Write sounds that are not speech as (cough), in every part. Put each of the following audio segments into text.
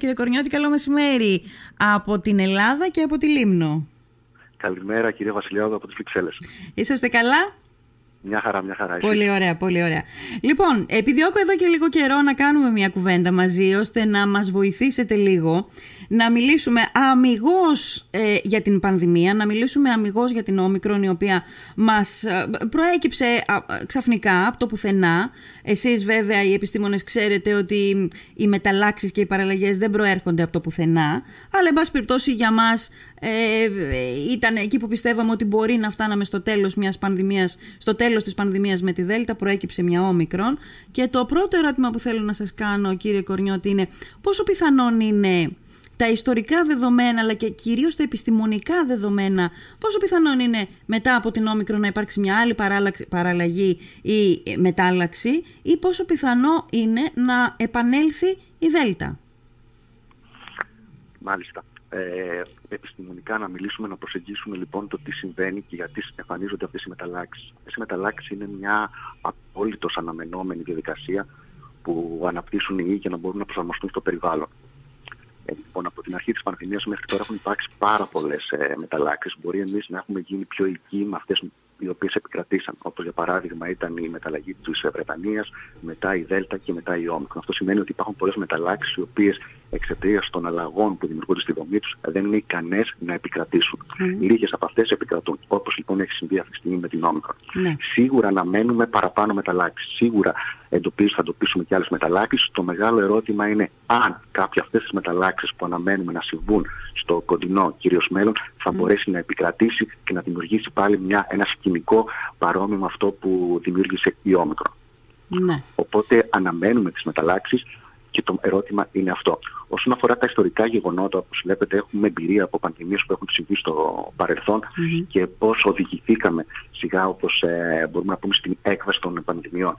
Κύριε Κορνιώτη, καλό μεσημέρι από την Ελλάδα και από τη Λίμνο. Καλημέρα κύριε Βασιλιάδου από τις Βρυξέλλες. Είσαστε καλά; Μια χαρά, μια χαρά. Πολύ ωραία, πολύ ωραία. Λοιπόν, επιδιώκω εδώ και λίγο καιρό να κάνουμε μια κουβέντα μαζί, ώστε να μας βοηθήσετε λίγο να μιλήσουμε αμυγός ε, για την πανδημία, να μιλήσουμε αμυγός για την όμικρον η οποία μας ε, προέκυψε ξαφνικά από το πουθενά. Εσείς βέβαια οι επιστήμονες ξέρετε ότι οι μεταλλάξεις και οι παραλλαγές δεν προέρχονται από το πουθενά, αλλά εν πάση περιπτώσει για μας ε, ήταν εκεί που πιστεύαμε ότι μπορεί να φτάναμε στο τέλος μιας πανδημίας, στο τέλος της πανδημίας με τη Δέλτα, προέκυψε μια όμικρον και το πρώτο ερώτημα που θέλω να σας κάνω κύριε Κορνιώτη είναι πόσο πιθανόν είναι τα ιστορικά δεδομένα αλλά και κυρίως τα επιστημονικά δεδομένα πόσο πιθανόν είναι μετά από την όμικρο να υπάρξει μια άλλη παραλλαγή ή μετάλλαξη ή πόσο πιθανό είναι να επανέλθει η Δέλτα; Μάλιστα. Ε, επιστημονικά να μιλήσουμε, να προσεγγίσουμε λοιπόν το τι συμβαίνει και γιατί εμφανίζονται αυτές οι μεταλλάξεις. Αυτές οι μεταλλάξεις είναι μια απόλυτος αναμενόμενη διαδικασία που αναπτύσσουν οι ίδιοι για να μπορούν να προσαρμοστούν στο περιβάλλον. Ε, λοιπόν, από την αρχή της πανδημίας μέχρι τώρα έχουν υπάρξει πάρα πολλές ε, μεταλλάξεις. Μπορεί εμείς να έχουμε γίνει πιο οικοί με αυτές οι οποίες επικρατήσαν. Όπως για παράδειγμα ήταν η μεταλλαγή της Βρετανίας, μετά η Δέλτα και μετά η Όμικρον. Αυτό σημαίνει ότι υπάρχουν πολλές μεταλλάξεις οι οποίες εξαιτίας των αλλαγών που δημιουργούνται στη δομή τους δεν είναι ικανές να επικρατήσουν. Mm. Λίγες από αυτές επικρατούν. Όπως λοιπόν έχει συμβεί αυτή τη στιγμή με την Όμικρον. Ναι. Σίγουρα αναμένουμε παραπάνω μεταλλάξεις. Σίγουρα εντοπίζουμε, θα εντοπίσουμε και άλλες μεταλλάξεις. Το μεγάλο ερώτημα είναι αν κάποια αυτές τις μεταλλάξεις που αναμένουμε να συμβούν στο κοντινό κυρίως μέλλον θα μπορέσει να επικρατήσει και να δημιουργήσει πάλι μια, ένα σκηνικό παρόμοιο με αυτό που δημιούργησε η Όμικρον. Ναι. Οπότε αναμένουμε τις μεταλλάξεις και το ερώτημα είναι αυτό. Όσον αφορά τα ιστορικά γεγονότα, όπως βλέπετε, έχουμε εμπειρία από πανδημίες που έχουν συμβεί στο παρελθον και πώς οδηγηθήκαμε σιγά, όπως ε, μπορούμε να πούμε, στην έκβαση των πανδημιών.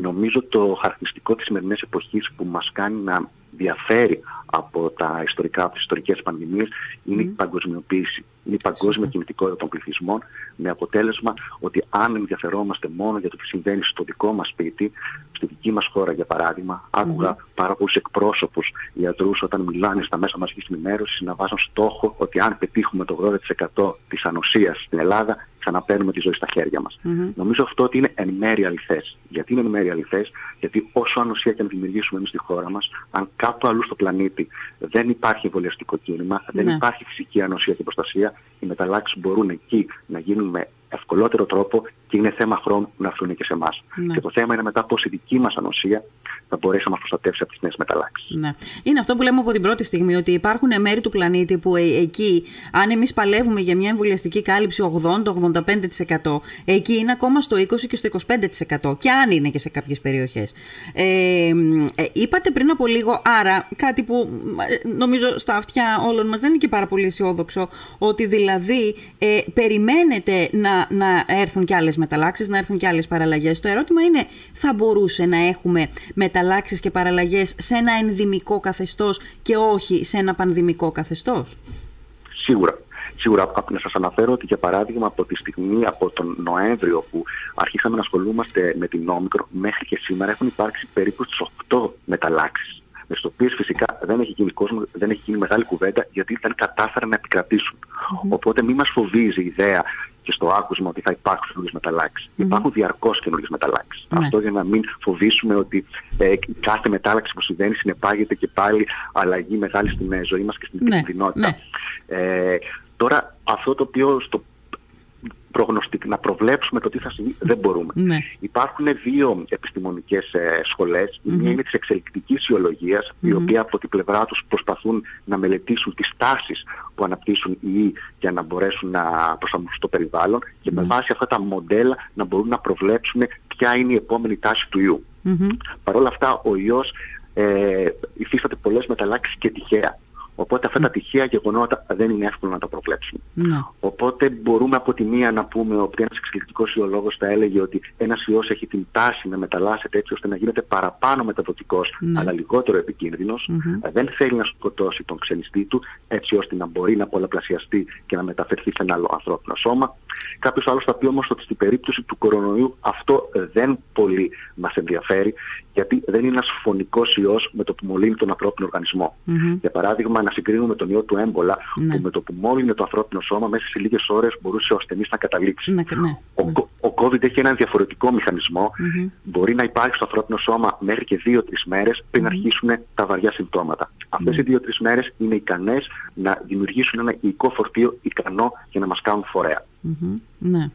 Νομίζω το χαρακτηριστικό της σημερινής εποχής που μας κάνει να διαφέρει από τα ιστορικά, από τις ιστορικές πανδημίες είναι η παγκοσμιοποίηση. Είναι η παγκόσμια κινητικότητα των πληθυσμών με αποτέλεσμα ότι αν ενδιαφερόμαστε μόνο για το τι συμβαίνει στο δικό μας σπίτι, στη δική μας χώρα για παράδειγμα, άκουγα πάρα πολλούς εκπρόσωπους ιατρούς όταν μιλάνε στα μέσα μαζικής ενημέρωσης να βάζουν στόχο ότι αν πετύχουμε το 80% της ανοσίας στην Ελλάδα ξαναπαίρνουμε τη ζωή στα χέρια μας. Νομίζω αυτό ότι είναι εν μέρει αληθές. Γιατί είναι εν μέρει αληθές, Γιατί όσο ανοσία και αν δημιουργήσουμε εμείς στη χώρα μας, αν κάπου αλλού στο πλανήτη δεν υπάρχει εμβολιαστικό κίνημα, δεν ναι. υπάρχει φυσική ανοσία και προστασία, οι μεταλλάξεις μπορούν εκεί να γίνουν με ευκολότερο τρόπο και είναι θέμα χρόνου να έρθουν και σε εμάς. Ναι. Και το θέμα είναι μετά πώς η δική μας ανοσία θα μπορέσει να μας προστατεύσει από τις νέες μεταλλάξεις. Ναι. Είναι αυτό που λέμε από την πρώτη στιγμή, ότι υπάρχουν μέρη του πλανήτη που ε, εκεί, αν εμείς παλεύουμε για μια εμβολιαστική κάλυψη 80-85%, εκεί είναι ακόμα στο 20% και στο 25%. Και αν είναι και σε κάποιες περιοχές. Ε, ε, είπατε πριν από λίγο, άρα κάτι που ε, νομίζω στα αυτιά όλων μας δεν είναι και πάρα πολύ αισιόδοξο, ότι δηλαδή ε, περιμένετε να, να έρθουν και άλλες μεταλλάξεις, να έρθουν και άλλες παραλλαγές. Το ερώτημα είναι, θα μπορούσε να έχουμε μεταλλάξεις και παραλλαγές σε ένα ενδυμικό καθεστώς και όχι σε ένα πανδημικό καθεστώς; Σίγουρα. Σίγουρα να σας αναφέρω ότι για παράδειγμα από τη στιγμή από τον Νοέμβριο που αρχίσαμε να ασχολούμαστε με την Όμικρο μέχρι και σήμερα έχουν υπάρξει περίπου στις 8 μεταλλάξεις με τι οποίες φυσικά δεν έχει, γίνει κόσμος, δεν έχει γίνει μεγάλη κουβέντα γιατί δεν κατάφεραν να επικρατήσουν. Οπότε μην μας φοβίζει η ιδέα και στο άκουσμα ότι θα υπάρχουν καινούργιες μεταλλάξεις. Mm-hmm. Υπάρχουν διαρκώς καινούργιες μεταλλάξεις. Ναι. Αυτό για να μην φοβήσουμε ότι ε, κάθε μετάλλαξη που συμβαίνει συνεπάγεται και πάλι αλλαγή μεγάλη στην ε, ζωή μας και στην ναι. κοινότητα. Ναι. Ε, τώρα, αυτό το οποίο στο προγνωστικ, να προβλέψουμε το τι θα συμβεί, δεν μπορούμε. Ναι. Υπάρχουν δύο επιστημονικές ε, σχολές. Η μία είναι της εξελικτικής η οποία από την πλευρά τους προσπαθούν να μελετήσουν τις τάσεις που αναπτύσσουν οι ιοί για να μπορέσουν να προσαρμοστούν στο περιβάλλον και με βάση αυτά τα μοντέλα να μπορούν να προβλέψουν ποια είναι η επόμενη τάση του ιού. Mm-hmm. Παρ' όλα αυτά, ο ιός ε, υφίσταται πολλές μεταλλάξεις και τυχαία. Οπότε αυτά τα τυχαία γεγονότα δεν είναι εύκολο να τα προβλέψουμε. Ναι. Οπότε μπορούμε από τη μία να πούμε ότι ένας εξελικτικός ιολόγος θα έλεγε ότι ένας ιός έχει την τάση να μεταλλάσσεται έτσι ώστε να γίνεται παραπάνω μεταδοτικός, ναι. αλλά λιγότερο Δεν θέλει να σκοτώσει τον ξενιστή του, έτσι ώστε να μπορεί να πολλαπλασιαστεί και να μεταφερθεί σε ένα άλλο ανθρώπινο σώμα. Κάποιος άλλος θα πει όμως ότι στην περίπτωση του κορονοϊού αυτό δεν πολύ μας ενδιαφέρει, γιατί δεν είναι ένας φωνικός ιός με το που μολύνει τον ανθρώπινο Για παράδειγμα, να συγκρίνουμε τον ιό του έμπολα, ναι. που με το που μόλυνε το ανθρώπινο σώμα, μέσα σε λίγες ώρες μπορούσε ο ασθενής να καταλήξει. Ναι, ναι, ο, ναι. ο COVID έχει έναν διαφορετικό Μπορεί να υπάρχει στο ανθρώπινο σώμα μέχρι και δύο-τρεις μέρες πριν αρχίσουν τα βαριά συμπτώματα. Αυτές οι δύο-τρεις μέρες είναι ικανές να δημιουργήσουν ένα υλικό φορτίο ικανό για να μας κάνουν φορέα. Ναι.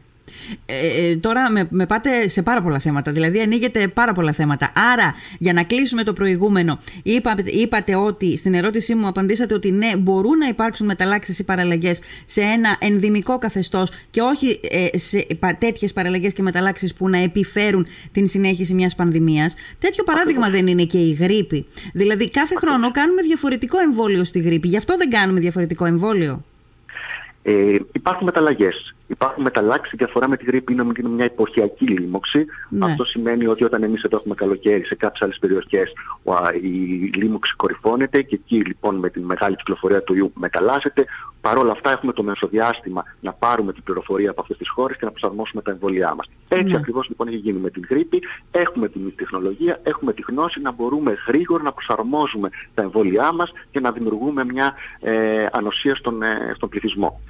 Ε, ε, τώρα με, με, πάτε σε πάρα πολλά θέματα, δηλαδή ανοίγετε πάρα πολλά θέματα. Άρα, για να κλείσουμε το προηγούμενο, είπατε, είπατε ότι στην ερώτησή μου απαντήσατε ότι ναι, μπορούν να υπάρξουν μεταλλάξεις ή παραλλαγές σε ένα ενδυμικό καθεστώς και όχι ε, σε τέτοιες παραλλαγές και μεταλλάξεις που να επιφέρουν την συνέχιση μιας πανδημίας. Τέτοιο παράδειγμα δεν είναι και η γρήπη. Δηλαδή, κάθε χρόνο κάνουμε διαφορετικό εμβόλιο στη γρήπη. Γι' αυτό δεν κάνουμε διαφορετικό εμβόλιο. Ε, υπάρχουν μεταλλαγές. Υπάρχουν μεταλλάξει. Διαφορά με τη γρήπη είναι είναι μια εποχιακή λίμωξη. Ναι. Αυτό σημαίνει ότι όταν εμείς εδώ έχουμε καλοκαίρι, σε κάποιες άλλες περιοχές η λίμωξη κορυφώνεται και εκεί λοιπόν με τη μεγάλη κυκλοφορία του ιού μεταλλάσσεται. Παρ' όλα αυτά έχουμε το μεσοδιάστημα να πάρουμε την πληροφορία από αυτές τις χώρες και να προσαρμόσουμε τα εμβόλια μας. Έτσι ναι. ακριβώς λοιπόν έχει γίνει με την γρήπη. Έχουμε την τεχνολογία, έχουμε τη γνώση να μπορούμε γρήγορα να προσαρμόζουμε τα εμβόλια μας και να δημιουργούμε μια ε, ανοσία στον, ε, στον πληθυσμό.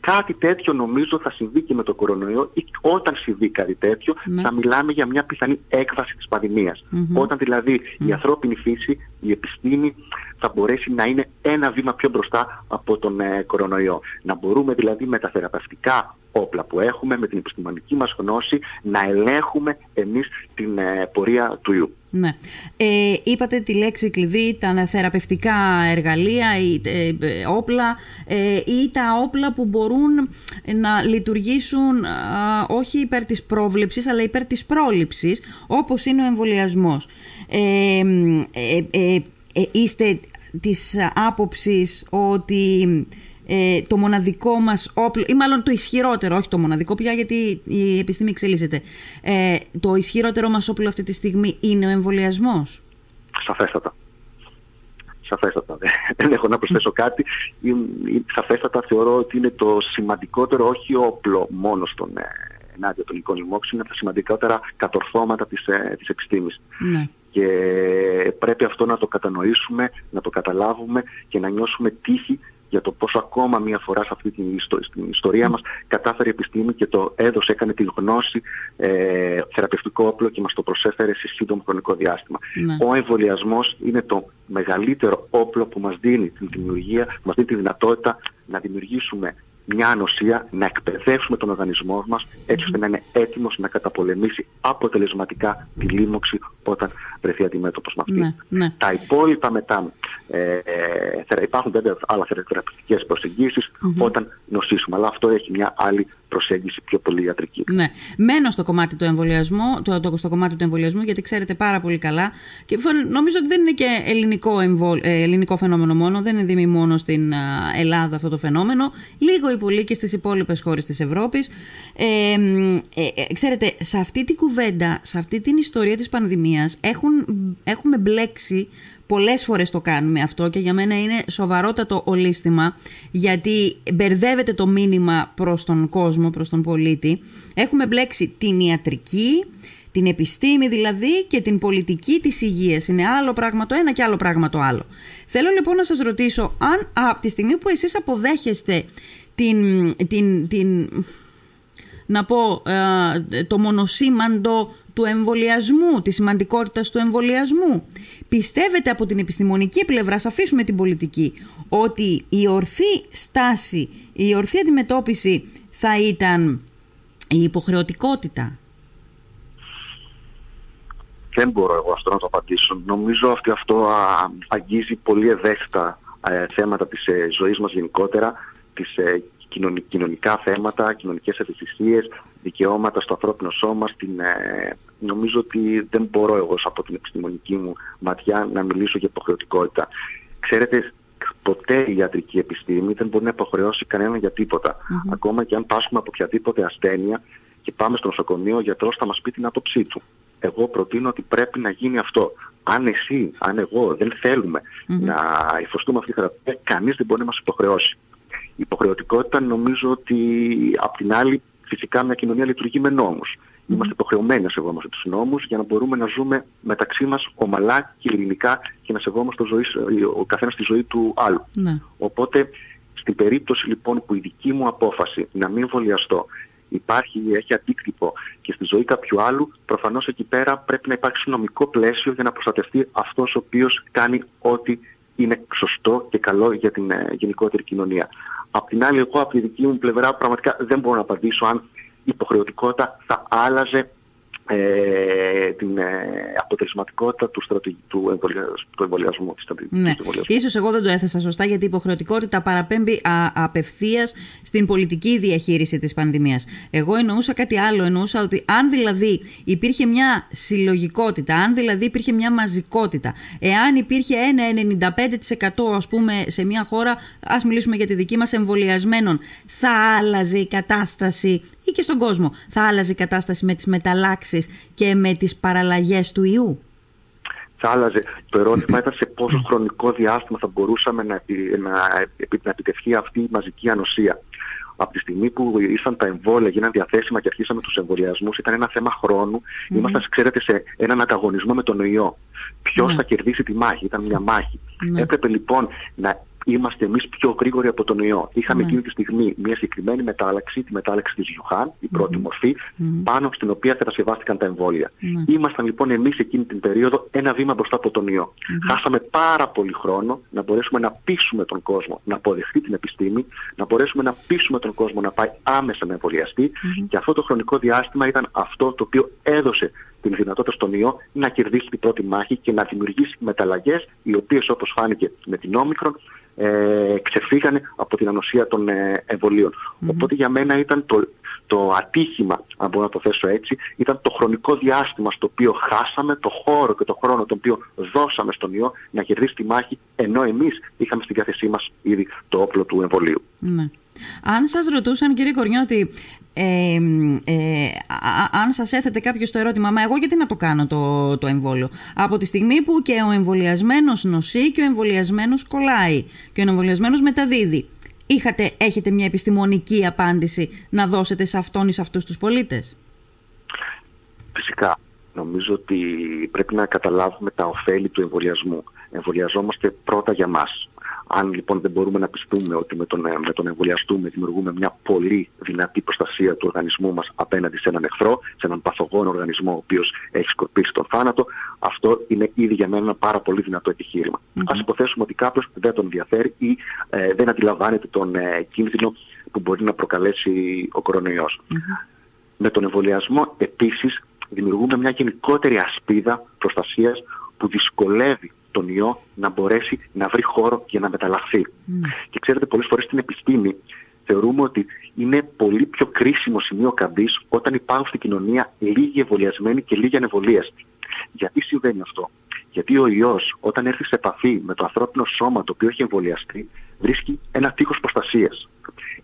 Κάτι τέτοιο νομίζω θα συμβεί και με το κορονοϊό ή όταν συμβεί κάτι τέτοιο ναι. θα μιλάμε για μια πιθανή έκβαση της πανδημιας Όταν δηλαδή η ανθρώπινη φύση, η επιστήμη θα μπορέσει να είναι ένα βήμα πιο μπροστά από τον ε, κορονοϊό. Να μπορούμε δηλαδή με τα θεραπευτικά όπλα που έχουμε, με την επιστημονική μας γνώση, να ελέγχουμε εμείς την ε, πορεία του ιού. Ναι. Ε, είπατε τη λέξη κλειδί, τα θεραπευτικά εργαλεία ή ε, όπλα ε, ή τα όπλα που μπορούν να λειτουργήσουν όχι υπέρ της πρόβλεψης αλλά υπέρ της πρόληψης όπως είναι ο εμβολιασμός. είστε της άποψης ότι ε, το μοναδικό μας όπλο, ή μάλλον το ισχυρότερο, όχι το μοναδικό πια γιατί η επιστήμη εξελίσσεται, ε, το ισχυρότερο μας όπλο αυτή τη στιγμή είναι ο εμβολιασμός; Σαφέστατα. Σαφέστατα. Δεν έχω να προσθέσω κάτι. Σαφέστατα θεωρώ ότι είναι το σημαντικότερο όχι όπλο μόνος στον ε, ενάντια των υλικών λοιμόξεων, είναι τα σημαντικότερα κατορθώματα της, ε, της επιστήμης. Ναι. Και πρέπει αυτό να το κατανοήσουμε, να το καταλάβουμε και να νιώσουμε τύχη για το πόσο ακόμα μία φορά σε αυτή την, ιστορία μας κατάφερε η επιστήμη και το έδωσε, έκανε τη γνώση ε, θεραπευτικό όπλο και μας το προσέφερε σε σύντομο χρονικό διάστημα. Ναι. Ο εμβολιασμός είναι το μεγαλύτερο όπλο που μας δίνει την δημιουργία, μας δίνει τη δυνατότητα να δημιουργήσουμε μια ανοσία, να εκπαιδεύσουμε τον οργανισμό μας έτσι ώστε να είναι έτοιμος να καταπολεμήσει αποτελεσματικά τη λίμωξη όταν βρεθεί αντιμέτωπος με αυτή. Ναι, ναι. Τα υπόλοιπα μετά, ε, ε, υπάρχουν βέβαια άλλα θεραπευτικές όταν νοσήσουμε, αλλά αυτό έχει μια άλλη προσέγγιση πιο πολύ ιατρική. Ναι. Μένω στο κομμάτι του εμβολιασμού, το, το, στο κομμάτι του εμβολιασμού, γιατί ξέρετε πάρα πολύ καλά. Και νομίζω ότι δεν είναι και ελληνικό, εμβολ, ε, ελληνικό φαινόμενο μόνο, δεν είναι δήμη μόνο στην Ελλάδα αυτό το φαινόμενο. Λίγο ή πολύ και στις υπόλοιπες χώρες της Ευρώπης. Ε, ε, ε, ξέρετε, σε αυτή την κουβέντα, σε αυτή την ιστορία της πανδημίας, έχουμε μπλέξει Πολλές φορές το κάνουμε αυτό και για μένα είναι σοβαρότατο ολίσθημα γιατί μπερδεύεται το μήνυμα προς τον κόσμο, προς τον πολίτη. Έχουμε μπλέξει την ιατρική, την επιστήμη δηλαδή και την πολιτική της υγείας. Είναι άλλο πράγμα το ένα και άλλο πράγμα το άλλο. Θέλω λοιπόν να σας ρωτήσω αν από τη στιγμή που εσείς αποδέχεστε την, την, την να πω, ε, το μονοσήμαντο του εμβολιασμού, τη σημαντικότητας του εμβολιασμού. Πιστεύετε από την επιστημονική πλευρά, αφήσουμε την πολιτική, ότι η ορθή στάση, η ορθή αντιμετώπιση θα ήταν η υποχρεωτικότητα; Δεν μπορώ εγώ αυτό να το απαντήσω. Νομίζω ότι αυτό αγγίζει πολύ ευαίσθητα ε, θέματα της ε, ζωής μας γενικότερα, της ε, κοινωνικά θέματα, κοινωνικές ευαισθησίες, δικαιώματα στο ανθρώπινο σώμα. Στην, ε, νομίζω ότι δεν μπορώ εγώ από την επιστημονική μου ματιά να μιλήσω για υποχρεωτικότητα. Ξέρετε, ποτέ η ιατρική επιστήμη δεν μπορεί να υποχρεώσει κανέναν για τίποτα. Ακόμα και αν πάσχουμε από οποιαδήποτε ασθένεια και πάμε στο νοσοκομείο, ο γιατρός θα μας πει την άποψή του. Εγώ προτείνω ότι πρέπει να γίνει αυτό. Αν εσύ, αν εγώ δεν θελουμε να υφωστούμε αυτή τη θεραπεία, κανείς δεν μπορεί να μας υποχρεώσει. Η υποχρεωτικότητα νομίζω ότι απ' την άλλη φυσικά μια κοινωνία λειτουργεί με νόμους. Είμαστε υποχρεωμένοι να σεβόμαστε τους νόμους για να μπορούμε να ζούμε μεταξύ μας ομαλά και ειρηνικά και να σεβόμαστε ζωή, ο καθένας τη ζωή του άλλου. Ναι. Οπότε στην περίπτωση λοιπόν που η δική μου απόφαση να μην εμβολιαστώ υπάρχει, έχει αντίκτυπο και στη ζωή κάποιου άλλου, προφανώς εκεί πέρα πρέπει να υπάρξει νομικό πλαίσιο για να προστατευτεί αυτός ο οποίος κάνει ό,τι είναι σωστό και καλό για την ε, γενικότερη κοινωνία. Απ' την άλλη, εγώ από τη δική μου πλευρά πραγματικά δεν μπορώ να απαντήσω αν η υποχρεωτικότητα θα άλλαζε ε, την ε, αποτελεσματικότητα του, του, του εμβολιασμού. Της, ναι. Ίσως εγώ δεν το έθεσα σωστά γιατί η υποχρεωτικότητα παραπέμπει απευθείας στην πολιτική διαχείριση της πανδημίας. Εγώ εννοούσα κάτι άλλο. Εννοούσα ότι αν δηλαδή υπήρχε μια συλλογικότητα, αν δηλαδή υπήρχε μια μαζικότητα, εάν υπήρχε ένα 95% ας πούμε σε μια χώρα, ας μιλήσουμε για τη δική μας εμβολιασμένων, θα άλλαζε η κατάσταση ή και στον κόσμο. Θα άλλαζε η κατάσταση με τις μεταλλάξεις και με τις παραλλαγές του ιού; Θα άλλαζε. Το ερώτημα ήταν σε πόσο χρονικό διάστημα θα μπορούσαμε να, να, να επιτευχθεί αυτή η μαζική ανοσία. Από τη στιγμή που ήρθαν τα εμβόλια, γίνανε διαθέσιμα και αρχίσαμε τους εμβολιασμούς, ήταν ένα θέμα χρόνου. Mm-hmm. Ήμασταν, ξέρετε, σε έναν ανταγωνισμό με τον ιό. Ποιος ναι. θα κερδίσει τη μάχη, ήταν μια μάχη. Ναι. Έπρεπε λοιπόν να είμαστε εμείς πιο γρήγοροι από τον ιό. Είχαμε ναι. εκείνη τη στιγμή μια συγκεκριμένη μετάλλαξη, τη μετάλλαξη της Γιουχάν, η πρώτη μορφή, πάνω στην οποία κατασκευάστηκαν τα εμβόλια. Ναι. Ήμασταν λοιπόν εμείς εκείνη την περίοδο ένα βήμα μπροστά από τον ιό. Χάσαμε πάρα πολύ χρόνο να μπορέσουμε να πείσουμε τον κόσμο να αποδεχτεί την επιστήμη, να μπορέσουμε να πείσουμε τον κόσμο να πάει άμεσα να εμβολιαστεί και αυτό το χρονικό διάστημα ήταν αυτό το οποίο έδωσε την δυνατότητα στον ιό να κερδίσει την πρώτη μάχη και να δημιουργήσει μεταλλαγές οι οποίες όπως φάνηκε με την όμικρον ε, ξεφύγανε από την ανοσία των ε, εμβολίων. Οπότε για μένα ήταν το, το ατύχημα, αν μπορώ να το θέσω έτσι, ήταν το χρονικό διάστημα στο οποίο χάσαμε, το χώρο και το χρόνο το οποίο δώσαμε στον ιό να κερδίσει τη μάχη, ενώ εμείς είχαμε στην διάθεσή μας ήδη το όπλο του εμβολίου. Ναι. Αν σας ρωτούσαν κύριε Κορνιώτη, ε, ε, αν σας έθετε κάποιος το ερώτημα, μα εγώ γιατί να το κάνω το, το εμβόλιο. Από τη στιγμή που και ο εμβολιασμένος νοσεί και ο εμβολιασμένος κολλάει και ο εμβολιασμένος μεταδίδει. Είχατε, έχετε μια επιστημονική απάντηση να δώσετε σε αυτόν ή σε αυτούς τους πολίτες; Φυσικά. Νομίζω ότι πρέπει να καταλάβουμε τα ωφέλη του εμβολιασμού. Εμβολιαζόμαστε πρώτα για μας. Αν λοιπόν δεν μπορούμε να πιστούμε ότι με τον, με τον εμβολιαστούμε δημιουργούμε μια πολύ δυνατή προστασία του οργανισμού μας απέναντι σε έναν εχθρό, σε έναν παθογόνο οργανισμό ο οποίος έχει σκορπίσει τον θάνατο, αυτό είναι ήδη για μένα ένα πάρα πολύ δυνατό επιχείρημα. Mm-hmm. Ας υποθέσουμε ότι κάποιος δεν τον ενδιαφέρει ή ε, δεν αντιλαμβάνεται τον ε, κίνδυνο που μπορεί να προκαλέσει ο κορονοϊός. Με τον εμβολιασμό επίσης δημιουργούμε μια γενικότερη ασπίδα προστασίας που δυσκολεύει τον ιό να μπορέσει να βρει χώρο για να μεταλλαχθεί. Mm. Και ξέρετε, πολλές φορές στην επιστήμη θεωρούμε ότι είναι πολύ πιο κρίσιμο σημείο καμπής όταν υπάρχουν στην κοινωνία λίγοι εμβολιασμένοι και λίγοι ανεβολίαστοι. Γιατί συμβαίνει αυτό; Γιατί ο ιός όταν έρθει σε επαφή με το ανθρώπινο σώμα το οποίο έχει εμβολιαστεί βρίσκει ένα τείχος προστασίας.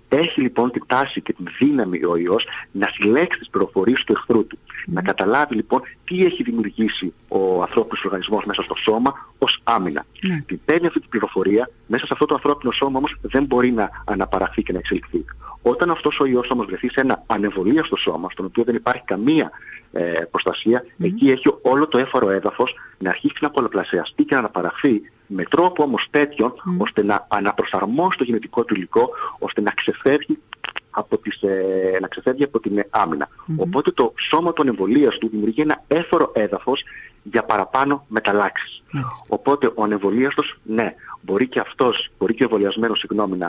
Έχει λοιπόν την τάση και την δύναμη ο ιός να συλλέξει τις πληροφορίες του εχθρού του. Να καταλάβει λοιπόν τι έχει δημιουργήσει ο ανθρώπινος οργανισμός μέσα στο σώμα ως άμυνα. Ναι. Την παίρνει αυτή την πληροφορία, μέσα σε αυτό το ανθρώπινο σώμα όμως δεν μπορεί να αναπαραχθεί και να εξελιχθεί. Όταν αυτός ο ιός όμως βρεθεί σε ένα ανεβολία σώμα, στον οποίο δεν υπάρχει καμία ε, προστασία, εκεί έχει όλο το έφορο έδαφος να αρχίσει να πολλαπλασιαστεί και να αναπαραχθεί με τρόπο όμως τέτοιον ώστε να αναπροσαρμόσει το γενετικό του υλικό, ώστε να ξεφεύγει από, τις, ε, να ξεφεύγει από την άμυνα. Οπότε το σώμα των εμβολίας του δημιουργεί ένα έφορο έδαφος για παραπάνω μεταλλάξεις. Οπότε ο ανεμβολίαστος, ναι, μπορεί και αυτός, μπορεί και ο εμβολιασμένος συγγνώμη, να,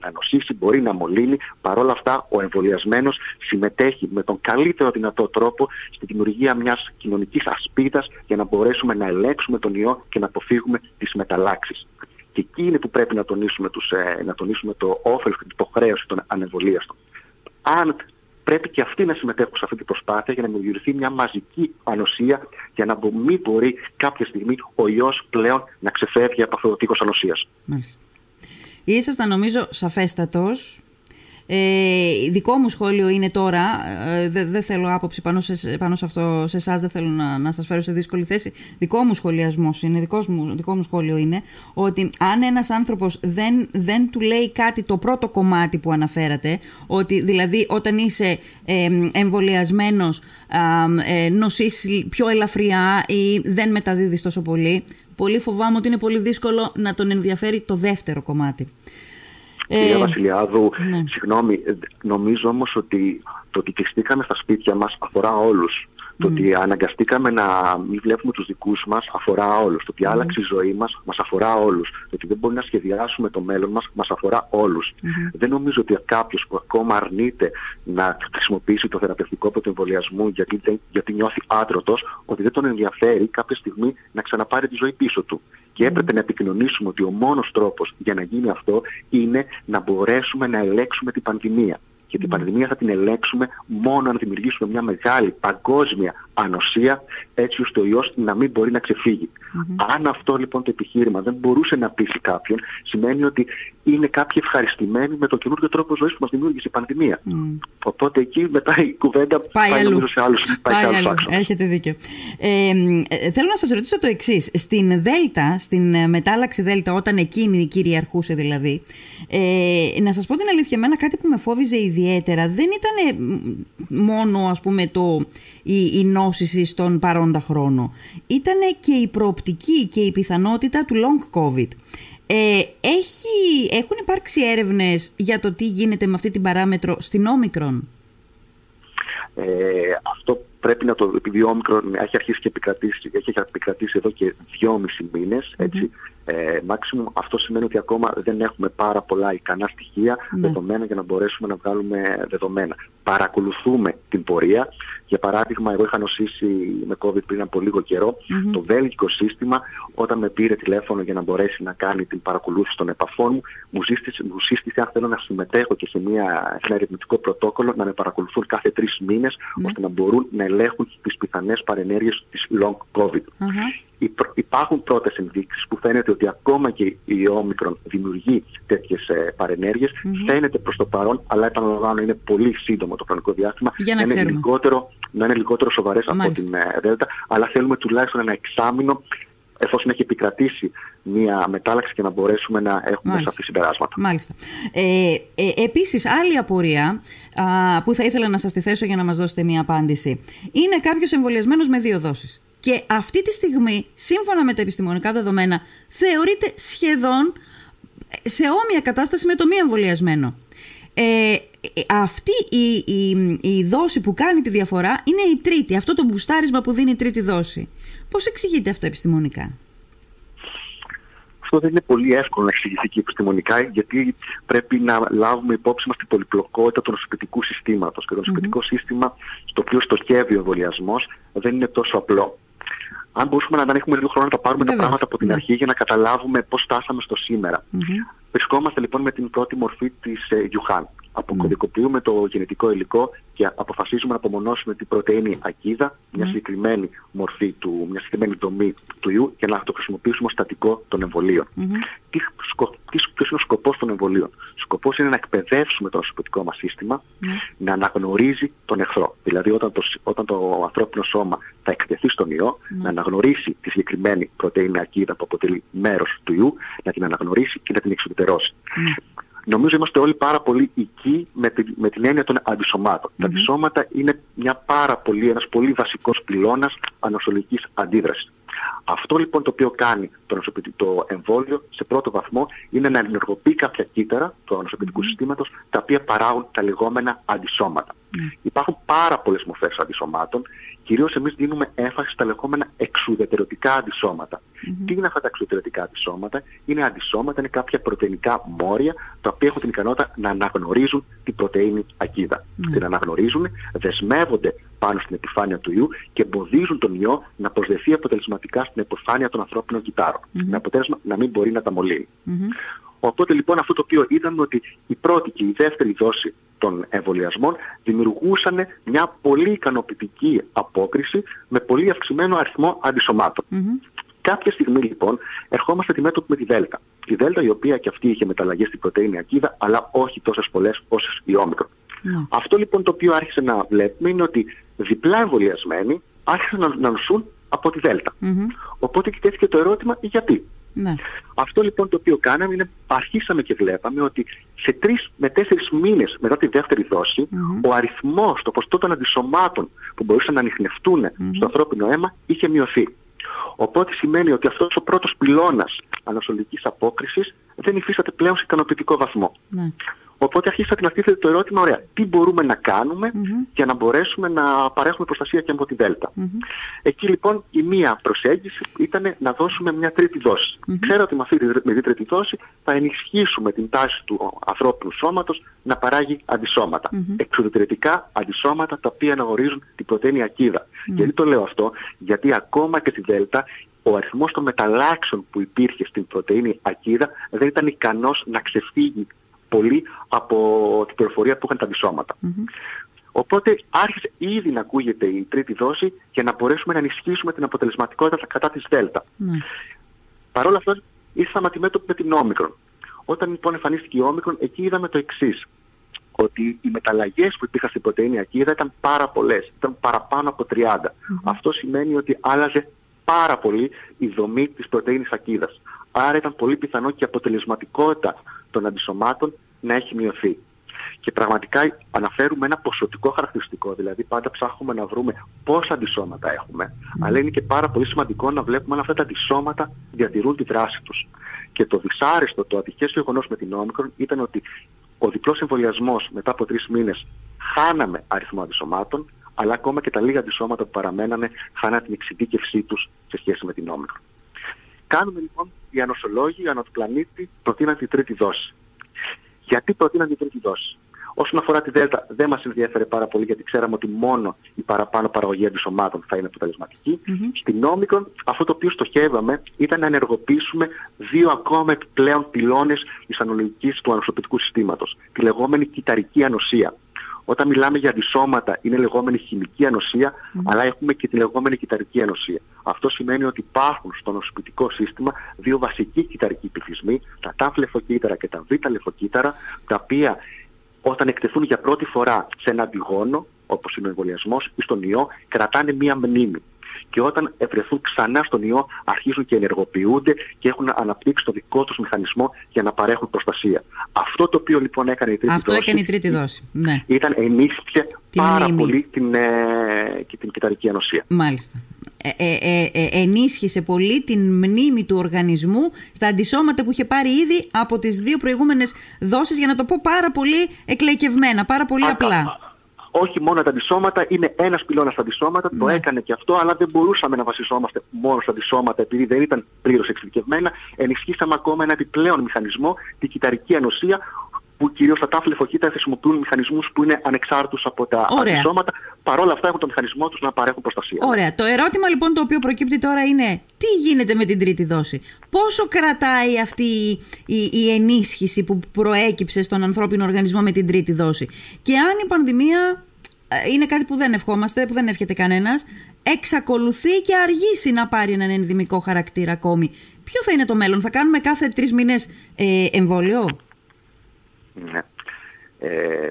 να νοσήσει, μπορεί να μολύνει. Παρόλα αυτά ο εμβολιασμένος συμμετέχει με τον καλύτερο δυνατό τρόπο στη δημιουργία μιας κοινωνικής ασπίδας για να μπορέσουμε να ελέγξουμε τον ιό και να αποφύγουμε τις μεταλλάξεις. Και εκεί είναι που πρέπει να τονίσουμε, τους, ε, να τονίσουμε το όφελος και την υποχρέωση των ανεμβολίαστων. Αν πρέπει και αυτοί να συμμετέχουν σε αυτή την προσπάθεια για να δημιουργηθεί μια μαζική ανοσία για να μην μπορεί κάποια στιγμή ο ιός πλέον να ξεφεύγει από αυτό το τείχος ανοσίας. Ήσασταν νομίζω σαφέστατος ε, δικό μου σχόλιο είναι τώρα, ε, δεν θέλω άποψη πάνω σε, πάνω σε αυτό σε εσάς, δεν θέλω να, να σας φέρω σε δύσκολη θέση. Δικό μου σχολιασμός είναι, δικός μου, δικό μου σχόλιο είναι ότι αν ένας άνθρωπος δεν, δεν του λέει κάτι το πρώτο κομμάτι που αναφέρατε, ότι δηλαδή όταν είσαι ε, εμβολιασμένος ε, νοσείς πιο ελαφριά ή δεν μεταδίδεις τόσο πολύ, πολύ φοβάμαι ότι είναι πολύ δύσκολο να τον ενδιαφέρει το δεύτερο κομμάτι. Κυρία ε, Βασιλιάδου, ναι. συγγνώμη, νομίζω όμως ότι το ότι κλειστήκαμε στα σπίτια μας αφορά όλους. Το ότι αναγκαστήκαμε να μην βλέπουμε τους δικούς μας αφορά όλους. Το ότι άλλαξε η ζωή μας μας αφορά όλους. Το ότι δεν μπορεί να σχεδιάσουμε το μέλλον μας μας αφορά όλους. Δεν νομίζω ότι κάποιος που ακόμα αρνείται να χρησιμοποιήσει το θεραπευτικό πρωτοεμβολιασμού γιατί, γιατί νιώθει άτρωτος, ότι δεν τον ενδιαφέρει κάποια στιγμή να ξαναπάρει τη ζωή πίσω του. Και έπρεπε να επικοινωνήσουμε ότι ο μόνος τρόπος για να γίνει αυτό είναι να μπορέσουμε να ελέγξουμε την πανδημία και την πανδημία θα την ελέγξουμε μόνο αν δημιουργήσουμε μια μεγάλη παγκόσμια ανοσία έτσι ώστε ο ιός να μην μπορεί να ξεφύγει. Αν αυτό λοιπόν το επιχείρημα δεν μπορούσε να πείσει κάποιον, σημαίνει ότι είναι κάποιοι ευχαριστημένοι με το καινούργιο τρόπο ζωής που μας δημιούργησε η πανδημία. Οπότε εκεί μετά η κουβέντα πάει, πάει αλλού. σε άλλους, πάει πάει αλλού. Έχετε δίκιο. Ε, ε, θέλω να σας ρωτήσω το εξής. Στην Δέλτα, στην ε, μετάλλαξη Δέλτα, όταν εκείνη κυριαρχούσε δηλαδή, ε, να σας πω την αλήθεια, εμένα κάτι που με φόβιζε ιδιαίτερα δεν ήταν μόνο ας πούμε το, η, η νόσηση στον παρόντα χρόνο. Ήταν και η προοπτική και η πιθανότητα του long covid. Ε, έχει, έχουν υπάρξει έρευνες για το τι γίνεται με αυτή την παράμετρο στην όμικρον; Ε, αυτό πρέπει να το, επειδή ο όμικρον έχει αρχίσει και επικρατήσει, έχει επικρατήσει εδώ και δυόμισι μήνες, έτσι, ε, αυτό σημαίνει ότι ακόμα δεν έχουμε πάρα πολλά ικανά στοιχεία, ναι. δεδομένα για να μπορέσουμε να βγάλουμε δεδομένα. Παρακολουθούμε την πορεία. Για παράδειγμα, εγώ είχα νοσήσει με COVID πριν από λίγο Το βέλγικο σύστημα, όταν με πήρε τηλέφωνο για να μπορέσει να κάνει την παρακολούθηση των επαφών μου, μου σύστησε, μου σύστησε αν θέλω να συμμετέχω και σε, μια, σε ένα ερευνητικό πρωτόκολλο να με παρακολουθούν κάθε τρεις μήνες, ναι. ώστε να μπορούν να ελέγχουν τις πιθανές παρενέργειες της long COVID υπάρχουν πρώτες ενδείξεις που φαίνεται ότι ακόμα και η όμικρον δημιουργεί τέτοιες ε, παρενέργειες. Φαίνεται προς το παρόν, αλλά επαναλαμβάνω είναι πολύ σύντομο το χρονικό διάστημα. Για να, να, είναι λιγότερο, να είναι λιγότερο σοβαρές από την ε, Δέλτα, αλλά θέλουμε τουλάχιστον ένα εξάμεινο εφόσον έχει επικρατήσει μια μετάλλαξη και να μπορέσουμε να έχουμε Μάλιστα. σαφή συμπεράσματα. Μάλιστα. Ε, ε, επίσης, άλλη απορία α, που θα ήθελα να σας τη θέσω για να μας δώσετε μια απάντηση. Είναι κάποιος εμβολιασμένος με δύο δόσεις. Και αυτή τη στιγμή, σύμφωνα με τα επιστημονικά δεδομένα, θεωρείται σχεδόν σε όμοια κατάσταση με το μη εμβολιασμένο. Ε, αυτή η, η, η δόση που κάνει τη διαφορά είναι η τρίτη, αυτό το μπουστάρισμα που δίνει η τρίτη δόση. Πώς εξηγείται αυτό επιστημονικά; Αυτό δεν είναι πολύ εύκολο να εξηγηθεί και επιστημονικά, γιατί πρέπει να λάβουμε υπόψη μας την πολυπλοκότητα του νοσοποιητικού συστήματος. Και το νοσοποιητικό σύστημα, στο οποίο στοχεύει ο εμβολιασμός, δεν είναι τόσο απλό αν μπορούσαμε να έχουμε λίγο χρόνο να τα πάρουμε τα πράγματα από την ναι. αρχή για να καταλάβουμε πώς φτάσαμε στο σήμερα. Βρισκόμαστε λοιπόν με την πρώτη μορφή της ε, Γιουχάν. Αποκωδικοποιούμε το γενετικό υλικό και αποφασίζουμε να απομονώσουμε την πρωτεΐνη ακίδα, μια συγκεκριμένη μορφή του, μια συγκεκριμένη δομή του ιού και να το χρησιμοποιήσουμε ως στατικό των εμβολίων. Τι, ποιος είναι ο σκοπός των εμβολίων; Ο σκοπός είναι να εκπαιδεύσουμε το νοσοποιητικό μας σύστημα να αναγνωρίζει τον εχθρό. Δηλαδή όταν το, όταν το ανθρώπινο σώμα θα εκτεθεί στον ιό, να αναγνωρίσει τη συγκεκριμένη πρωτεΐνη ακίδα που αποτελεί μέρος του ιού, να την αναγνωρίσει και να την εξουδετερώσει. Νομίζω είμαστε όλοι πάρα πολύ εκεί με την, με την έννοια των αντισωμάτων. Τα αντισώματα είναι μια πάρα πολύ, ένας πολύ βασικός πυλώνας ανοσολογικής αντίδρασης. Αυτό λοιπόν το οποίο κάνει το, το εμβόλιο σε πρώτο βαθμό είναι να ενεργοποιεί κάποια κύτταρα του ανοσοποιητικού συστήματος τα οποία παράγουν τα λεγόμενα αντισώματα. Υπάρχουν πάρα πολλές μορφές αντισωμάτων κυρίως εμείς δίνουμε έμφαση στα λεγόμενα εξουδετερωτικά αντισώματα. Τι είναι αυτά τα εξουδετερωτικά αντισώματα; Είναι αντισώματα, είναι κάποια πρωτεϊνικά μόρια τα οποία έχουν την ικανότητα να αναγνωρίζουν την πρωτεΐνη ακίδα. Την αναγνωρίζουν, δεσμεύονται πάνω στην επιφάνεια του ιού και εμποδίζουν τον ιό να προσδεθεί αποτελεσματικά στην επιφάνεια των ανθρώπινων κυτάρων. Με αποτέλεσμα να μην μπορεί να τα μολύνει. Οπότε λοιπόν αυτό το οποίο είδαμε ότι η πρώτη και η δεύτερη δόση των εμβολιασμών δημιουργούσαν μια πολύ ικανοποιητική απόκριση με πολύ αυξημένο αριθμό αντισωμάτων. Κάποια στιγμή λοιπόν ερχόμαστε αντιμέτωποι με τη Δέλτα. Η Δέλτα η οποία και αυτή είχε μεταλλαγές στην πρωτεΐνη ακίδα, αλλά όχι τόσες πολλές όσες η Όμικρον. Ναι. Αυτό λοιπόν το οποίο άρχισε να βλέπουμε είναι ότι διπλά εμβολιασμένοι άρχισαν να, να νοσούν από τη Δέλτα. Mm-hmm. Οπότε κοιτέθηκε το ερώτημα γιατί. Ναι. Αυτό λοιπόν το οποίο κάναμε είναι αρχίσαμε και βλέπαμε ότι σε τρεις με τέσσερις μήνες μετά τη δεύτερη δόση, mm-hmm. ο αριθμός, το ποσοστό των αντισωμάτων που μπορούσαν να ανοιχνευτούν mm-hmm. στο ανθρώπινο αίμα είχε μειωθεί. Οπότε σημαίνει ότι αυτός ο πρώτος πυλώνας ανασωλική απόκρισης δεν υφίσταται πλέον σε ικανοποιητικό βαθμό. Ναι. Οπότε αρχίσατε να τίθεται το ερώτημα, ωραία, τι μπορούμε να κάνουμε mm-hmm. για να μπορέσουμε να παρέχουμε προστασία και από τη Δέλτα. Mm-hmm. Εκεί λοιπόν η μία προσέγγιση ήταν να δώσουμε μια τρίτη δόση. Mm-hmm. Ξέρω ότι με αυτή τη τρίτη δόση θα ενισχύσουμε την τάση του ανθρώπινου σώματος να παράγει αντισώματα. Mm-hmm. Εξουδετερητικά αντισώματα τα οποία αναγνωρίζουν την πρωτεΐνη ακίδα. Γιατί το λέω αυτό, γιατί ακόμα και στη Δέλτα ο αριθμός των μεταλλάξεων που υπήρχε στην πρωτεΐνη ακίδα δεν ήταν ικανός να ξεφύγει πολύ από την πληροφορία που είχαν τα αντισωματα Οπότε άρχισε ήδη να ακούγεται η τρίτη δόση για να μπορέσουμε να ενισχύσουμε την αποτελεσματικότητα κατά της Δέλτα. Mm. Παρ' όλα αυτά ήρθαμε αντιμέτωποι με την Όμικρον. Όταν λοιπόν εμφανίστηκε η Όμικρον, εκεί είδαμε το εξής. Ότι οι μεταλλαγές που υπήρχαν στην πρωτενη ακίδα ήταν πάρα πολλές. Ήταν παραπάνω από 30. Αυτό σημαίνει ότι άλλαζε πάρα πολύ η δομή της πρωτενη ακίδας. Άρα ήταν πολύ πιθανό και η αποτελεσματικότητα των αντισωμάτων να έχει μειωθεί. Και πραγματικά αναφέρουμε ένα ποσοτικό χαρακτηριστικό, δηλαδή πάντα ψάχνουμε να βρούμε πόσα αντισώματα έχουμε, αλλά είναι και πάρα πολύ σημαντικό να βλέπουμε αν αυτά τα αντισώματα διατηρούν τη δράση τους. Και το δυσάρεστο, το ατυχές γεγονός με την όμικρον ήταν ότι ο διπλός εμβολιασμός μετά από τρεις μήνες χάναμε αριθμό αντισωμάτων, αλλά ακόμα και τα λίγα αντισώματα που παραμένανε χάνανε την εξειδίκευσή τους σε σχέση με την όμικρον. Κάνουμε λοιπόν οι ανοσολόγοι ανά του πλανήτη προτείναν τη τρίτη δόση. Γιατί προτείναν την τρίτη δόση; Όσον αφορά τη ΔΕΛΤΑ, δεν μας ενδιαφέρε πάρα πολύ γιατί ξέραμε ότι μόνο η παραπάνω παραγωγή αντισωμάτων θα είναι αποτελεσματική. Mm-hmm. Στην Όμικρον, αυτό το οποίο στοχεύαμε ήταν να ενεργοποιήσουμε δύο ακόμα επιπλέον πυλώνες της ανολογική του ανοσοποιητικού συστήματος. Τη λεγόμενη κυταρική ανοσία. Όταν μιλάμε για αντισώματα, είναι λεγόμενη χημική ανοσία, αλλά έχουμε και τη λεγόμενη κυταρική ανοσία. Αυτό σημαίνει ότι υπάρχουν στο νοσοποιητικό σύστημα δύο βασικοί κυταρικοί πληθυσμοί, τα τάφ λεφοκύτταρα και τα β λεφοκύτταρα, τα οποία όταν εκτεθούν για πρώτη φορά σε ένα αντιγόνο, όπως είναι ο εμβολιασμός ή στον ιό, κρατάνε μία μνήμη και όταν ευρεθούν ξανά στον ιό αρχίζουν και ενεργοποιούνται και έχουν αναπτύξει το δικό τους μηχανισμό για να παρέχουν προστασία. Αυτό το οποίο λοιπόν έκανε η τρίτη Αυτό δόση. έκανε η τρίτη δόση. Ναι. Ήταν ενίσχυε πάρα πολύ την, ε, την κυταρική ανοσία. Μάλιστα. Ε, ε, ε, ε, ενίσχυσε πολύ την μνήμη του οργανισμού στα αντισώματα που είχε πάρει ήδη από τις δύο προηγούμενες δόσεις για να το πω πάρα πολύ εκλεκευμένα, πάρα πολύ απλά όχι μόνο τα αντισώματα, είναι ένας πυλώνας στα αντισώματα, το ναι. έκανε και αυτό, αλλά δεν μπορούσαμε να βασιζόμαστε μόνο στα αντισώματα επειδή δεν ήταν πλήρως εξειδικευμένα. Ενισχύσαμε ακόμα ένα επιπλέον μηχανισμό, την κυταρική ανοσία, που κυρίως τα τάφλε φωκίτα χρησιμοποιούν μηχανισμούς που είναι ανεξάρτητους από τα Ωραία. αντισώματα. Παρ' όλα αυτά έχουν το μηχανισμό τους να παρέχουν προστασία. Ωραία. Το ερώτημα λοιπόν το οποίο προκύπτει τώρα είναι τι γίνεται με την τρίτη δόση. Πόσο κρατάει αυτή η, η ενίσχυση που προέκυψε στον ανθρώπινο οργανισμό με την τρίτη δόση; Και αν η πανδημία ε, είναι κάτι που δεν ευχόμαστε, που δεν εύχεται κανένας, εξακολουθεί και αργήσει να πάρει έναν ενδυμικό χαρακτήρα ακόμη. Ποιο θα είναι το μέλλον, θα κάνουμε κάθε τρεις μήνες ε, εμβόλιο; Ναι. Ε,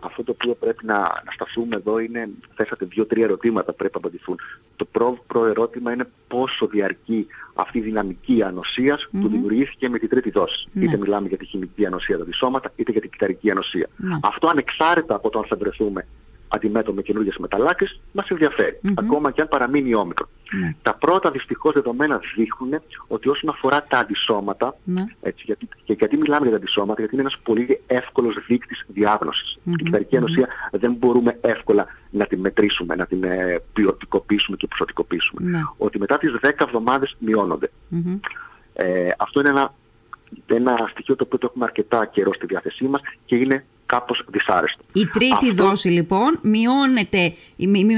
αυτό το οποίο πρέπει να, να σταθούμε εδώ είναι, θέσατε δύο-τρία ερωτήματα που πρέπει να απαντηθούν. Το πρώτο ερώτημα είναι πόσο διαρκεί αυτή η δυναμική ανοσίας mm-hmm. που δημιουργήθηκε με την τρίτη δόση. Ναι. Είτε μιλάμε για τη χημική ανοσία τα σώματα, είτε για την κυταρική ανοσία. Ναι. Αυτό ανεξάρτητα από το αν θα βρεθούμε αντιμέτωποι με καινούργιες μεταλλάξει, μας ενδιαφέρει. Mm-hmm. Ακόμα και αν παραμείνει η όμικρο. Ναι. Τα πρώτα δυστυχώς δεδομένα δείχνουν ότι όσον αφορά τα αντισώματα, ναι. έτσι, γιατί, και γιατί μιλάμε για τα αντισώματα, γιατί είναι ένας πολύ εύκολος δείκτης διάγνωσης. Mm-hmm. Η κυταρική ενωσία δεν μπορούμε εύκολα να την μετρήσουμε, να την ε, ποιοτικοποιήσουμε και ποσοτικοποιήσουμε. Ναι. Ότι μετά τις 10 εβδομάδες μειώνονται. Ε, αυτό είναι ένα, ένα στοιχείο το οποίο το έχουμε αρκετά καιρό στη διάθεσή μας και είναι κάπως δυσάρεστο. Η τρίτη δόση λοιπόν μειώνεται,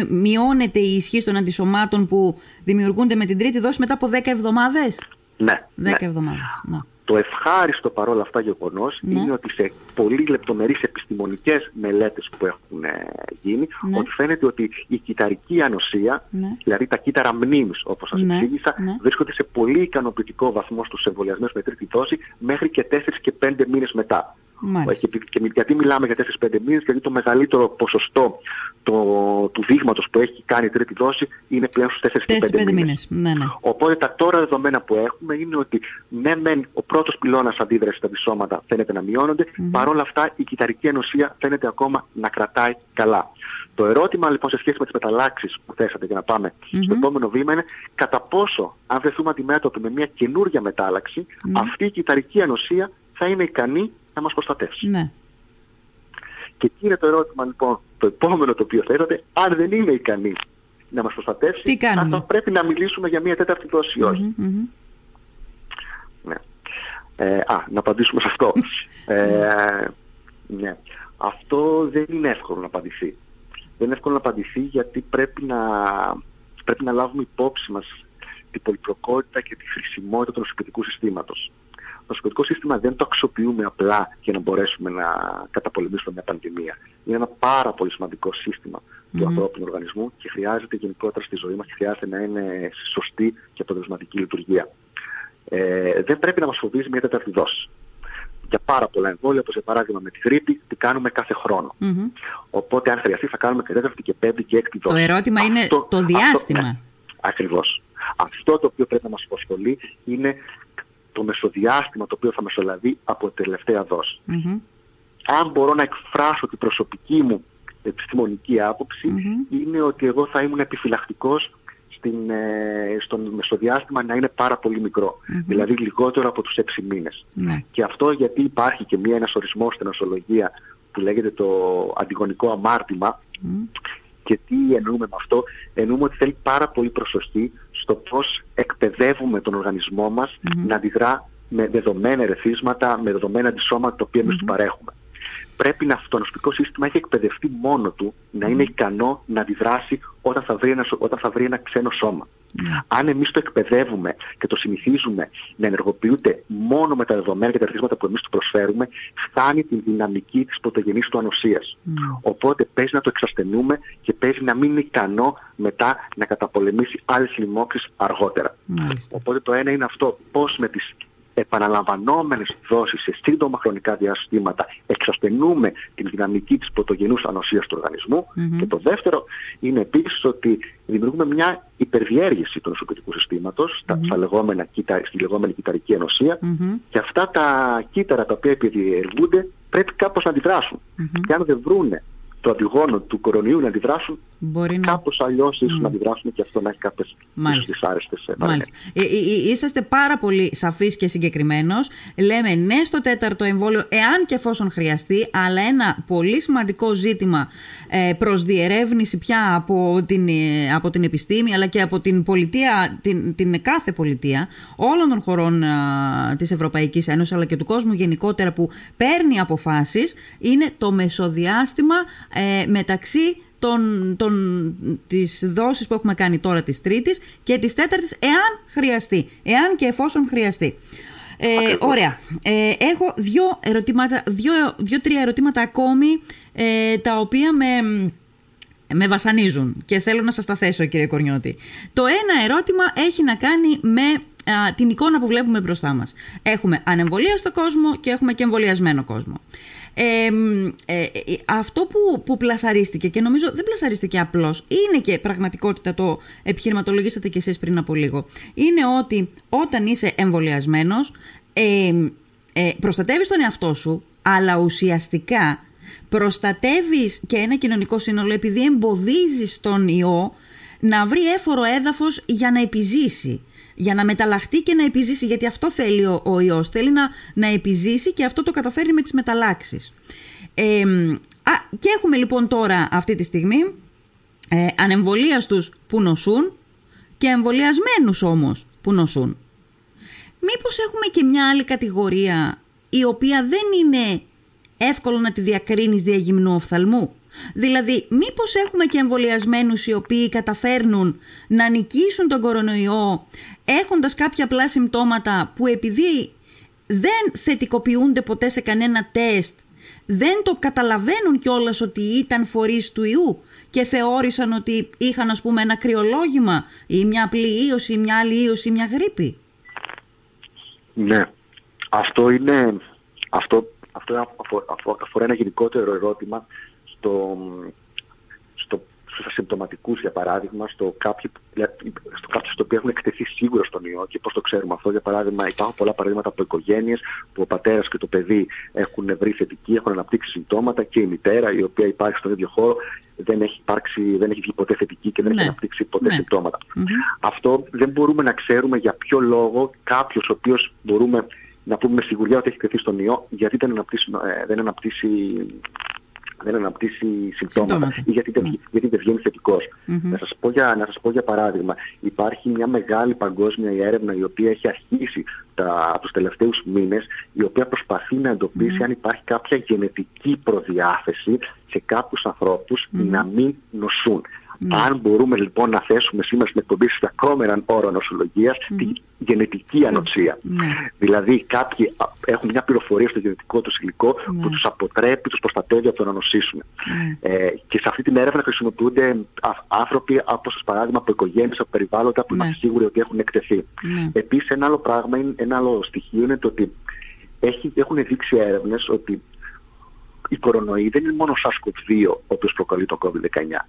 μειώνεται η ισχύ των αντισωμάτων που δημιουργούνται με την τρίτη δόση μετά από 10 εβδομάδες; Ναι. 10 ναι. εβδομάδες. Ναι. Το ευχάριστο παρόλα αυτά γεγονός Ναι. είναι ότι σε πολύ λεπτομερείς επιστημονικές μελέτες που έχουν ε, γίνει, Ναι. ότι φαίνεται ότι η κυταρική ανοσία, Ναι. δηλαδή τα κύτταρα μνήμης όπως σας Ναι, εξήγησα, ναι. βρίσκονται σε πολύ ικανοποιητικό βαθμό στους εμβολιασμένους με τρίτη δόση μέχρι και 4 και 5 μήνες μετά. Μάλιστα. Και, και γιατί μιλάμε για 4-5 μήνες, γιατί το μεγαλύτερο ποσοστό το, του δείγματος που έχει κάνει η τρίτη δόση είναι πλέον στους 4 και 5 4-5 μήνες. μήνες. Ναι, ναι. Οπότε τα τώρα δεδομένα που έχουμε είναι ότι ναι μεν ο πρώτος πυλώνας αντίδρασης στα αντισώματα φαίνεται να μειώνονται, παρόλα αυτά η κυταρική ενωσία φαίνεται ακόμα να κρατάει καλά. Το ερώτημα λοιπόν σε σχέση με τις μεταλλάξεις που θέσατε για να παμε στο επόμενο βήμα είναι κατά πόσο αν βρεθούμε αντιμέτωποι με μια καινούργια μετάλλαξη αυτή η κυταρική ενωσία θα είναι ικανή να μας προστατεύσει. ναι. Και εκεί είναι το ερώτημα λοιπόν, το επόμενο το οποίο θέσατε, αν δεν είναι ικανή να μας προστατεύσει, Τι κάνουμε; αν θα πρέπει να μιλήσουμε για μια τέταρτη δόση ή όχι. Μμμ, μμμ. Ναι. Ε, α, να απαντήσουμε σε αυτό. (laughs) ε, ναι. Αυτό δεν είναι εύκολο να απαντηθεί. Δεν είναι εύκολο να απαντηθεί γιατί πρέπει να, πρέπει να λάβουμε υπόψη μας την πολυπλοκότητα και τη χρησιμότητα του νοσοκριτικού συστήματος. Το νοσοκριτικό σύστημα δεν το αξιοποιούμε απλά για να μπορέσουμε να καταπολεμήσουμε μια πανδημία. Είναι ένα πάρα πολύ σημαντικό σύστημα του ανθρώπινου οργανισμού και χρειάζεται γενικότερα στη ζωή μας και χρειάζεται να είναι σε σωστή και αποτελεσματική λειτουργία. Ε, δεν πρέπει να μας φοβίζει μια τέταρτη δόση. Για πάρα πολλά εμβόλια, όπως για παράδειγμα με τη γρήπη, τι κάνουμε κάθε χρόνο. Μμμ. Οπότε αν χρειαστεί θα κάνουμε και τέταρτη και πέμπτη και έκτη δόση. ερώτημα είναι το διάστημα. ναι, ακριβώς. Αυτό το οποίο πρέπει να μας απασχολεί είναι το μεσοδιάστημα το οποίο θα μεσολαβεί από τη τελευταία δόση. Μμμ. Αν μπορώ να εκφράσω την προσωπική μου επιστημονική άποψη, είναι ότι εγώ θα ήμουν επιφυλακτικός στην, ε, στον μεσοδιάστημα να είναι πάρα πολύ μικρό. Δηλαδή λιγότερο από τους 6 μήνες. Ναι. Και αυτό γιατί υπάρχει και μία, ένας ορισμός στην νοσολογία που λέγεται το αντιγονικό αμάρτημα. Και τι εννοούμε με αυτό; Εννοούμε ότι θέλει πάρα πολύ προσοχή στο πώς εκπαιδεύουμε τον οργανισμό μας να αντιδρά με δεδομένα ερεθίσματα, με δεδομένα αντισώματα τα οποία εμείς του παρέχουμε. Πρέπει να το νοσοποιητικό σύστημα έχει εκπαιδευτεί μόνο του να είναι ικανό να αντιδράσει όταν θα βρει ένα, σω- όταν θα βρει ένα ξένο σώμα. Αν εμείς το εκπαιδεύουμε και το συνηθίζουμε να ενεργοποιούνται μόνο με τα δεδομένα και τα ερεθίσματα που εμείς του προσφέρουμε, φτάνει την δυναμική της πρωτογενής του ανοσίας. Οπότε παίζει να το εξασθενούμε και παίζει να μην είναι ικανό μετά να καταπολεμήσει άλλες λοιμώξεις αργότερα. Μάλιστα. Οπότε το ένα είναι αυτό, πώς με τις επαναλαμβανόμενες δόσεις σε σύντομα χρονικά διαστήματα εξασθενούμε την δυναμική της πρωτογενούς ανοσίας του οργανισμού. Και το δεύτερο είναι επίσης ότι δημιουργούμε μια υπερδιέργηση του νοσοποιητικού συστήματος στα, στα λεγόμενα, κυτα- στη λεγόμενη κυταρική ενωσία. Και αυτά τα κύτταρα τα οποία επιδιεργούνται πρέπει κάπως να αντιδράσουν. Και αν δεν βρούνε το αντιγόνο του κορονοϊού να αντιδράσουν, Μπορεί να... κάπως αλλιώς ίσως να αντιδράσουν και αυτό να έχει κάποιες ίσως Μάλιστα. δυσάρεστες ε, Μάλιστα. παρενέργειες. Ε, ε, ε, είσαστε πάρα πολύ σαφής και συγκεκριμένος. Λέμε ναι στο τέταρτο εμβόλιο, εάν και εφόσον χρειαστεί, αλλά ένα πολύ σημαντικό ζήτημα ε, προς διερεύνηση πια από την, ε, από την επιστήμη, αλλά και από την πολιτεία, την, την κάθε πολιτεία όλων των χωρών α, της Ευρωπαϊκής Ένωσης, αλλά και του κόσμου γενικότερα που παίρνει αποφάσεις, είναι το μεσοδιάστημα ε, μεταξύ των, των, τις δόσεις που έχουμε κάνει τώρα της τρίτης και της τέταρτης εάν χρειαστεί, εάν και εφόσον χρειαστεί. Ε, ωραία. Ε, έχω δύο ερωτήματα, δύο, δύο-τρία ερωτήματα ακόμη ε, τα οποία με, με βασανίζουν και θέλω να σας τα θέσω κύριε Κορνιώτη. Το ένα ερώτημα έχει να κάνει με α, την εικόνα που βλέπουμε μπροστά μας. Έχουμε ανεμβολίαστο κόσμο και έχουμε και εμβολιασμένο κόσμο. Ε, ε, ε, αυτό που, που πλασαρίστηκε και νομίζω δεν πλασαρίστηκε απλώς είναι και πραγματικότητα το επιχειρηματολογήσατε κι εσείς πριν από λίγο είναι ότι όταν είσαι εμβολιασμένος ε, ε, προστατεύεις τον εαυτό σου αλλά ουσιαστικά προστατεύεις και ένα κοινωνικό σύνολο επειδή εμποδίζεις τον ιό να βρει έφορο έδαφος για να επιζήσει για να μεταλλαχτεί και να επιζήσει, γιατί αυτό θέλει ο, ο ιός, θέλει να, να επιζήσει και αυτό το καταφέρει με τις μεταλλάξεις. Ε, α, και έχουμε λοιπόν τώρα αυτή τη στιγμή ε, ανεμβολίαστους που νοσούν και εμβολιασμένους όμως που νοσούν. Μήπως έχουμε και μια άλλη κατηγορία η οποία δεν είναι εύκολο να τη διακρίνεις διαγυμνού οφθαλμού; Δηλαδή, μήπως έχουμε και εμβολιασμένους οι οποίοι καταφέρνουν να νικήσουν τον κορονοϊό έχοντας κάποια απλά συμπτώματα που επειδή δεν θετικοποιούνται ποτέ σε κανένα τεστ, δεν το καταλαβαίνουν κιόλας ότι ήταν φορείς του ιού και θεώρησαν ότι είχαν ας πούμε ένα κρυολόγημα ή μια απλή ίωση ή μια άλλη ίωση ή μια γρήπη. Ναι. Αυτό είναι... Αυτό, αυτό αφορά ένα γενικότερο ερώτημα στο, στο στους ασυμπτωματικούς για παράδειγμα, στο κάποιοι, στο κάποιοι στο οποίο έχουν εκτεθεί σίγουρα στον ιό και πώς το ξέρουμε αυτό. Για παράδειγμα υπάρχουν πολλά παραδείγματα από οικογένειες που ο πατέρας και το παιδί έχουν βρει θετική, έχουν αναπτύξει συμπτώματα και η μητέρα η οποία υπάρχει στον ίδιο χώρο δεν έχει, υπάρξει, δεν έχει βγει ποτέ θετική και δεν έχει ναι. αναπτύξει ποτέ ναι. συμπτωματα Αυτό δεν μπορούμε να ξέρουμε για ποιο λόγο κάποιος ο οποίος μπορούμε να πούμε με σιγουριά ότι έχει εκτεθεί στον ιό γιατί δεν αναπτύσσει, ε, δεν αναπτύσσει δεν αναπτύσσει συμπτώματα. Ή γιατί δεν, mm. γιατί δεν βγαίνει Να, σας πω για, να σας πω για παράδειγμα, υπάρχει μια μεγάλη παγκόσμια έρευνα η οποία έχει αρχίσει τα, τους τελευταίους μήνες, η οποία προσπαθεί να εντοπίσει αν υπάρχει κάποια γενετική προδιάθεση σε κάποιους ανθρώπους να μην νοσούν. Ναι. Αν μπορούμε λοιπόν να θέσουμε σήμερα στην εκπομπή στα ακόμα έναν όρο νοσολογίας, τη γενετική ανοξία. Ναι. Δηλαδή, κάποιοι έχουν μια πληροφορία στο γενετικό τους υλικό ναι. που τους αποτρέπει, τους προστατεύει από το να νοσήσουν. Ε, και σε αυτή την έρευνα χρησιμοποιούνται άνθρωποι, όπως παράδειγμα από οικογένειες, από περιβάλλοντα που είμαστε σίγουροι ότι έχουν εκτεθεί. Επίσης, ένα άλλο πράγμα, ένα άλλο στοιχείο είναι το ότι έχει, έχουν δείξει έρευνες ότι οι κορονοϊοί δεν είναι μόνο ο SARS-CoV-2 ο οποίος προκαλεί το COVID-19.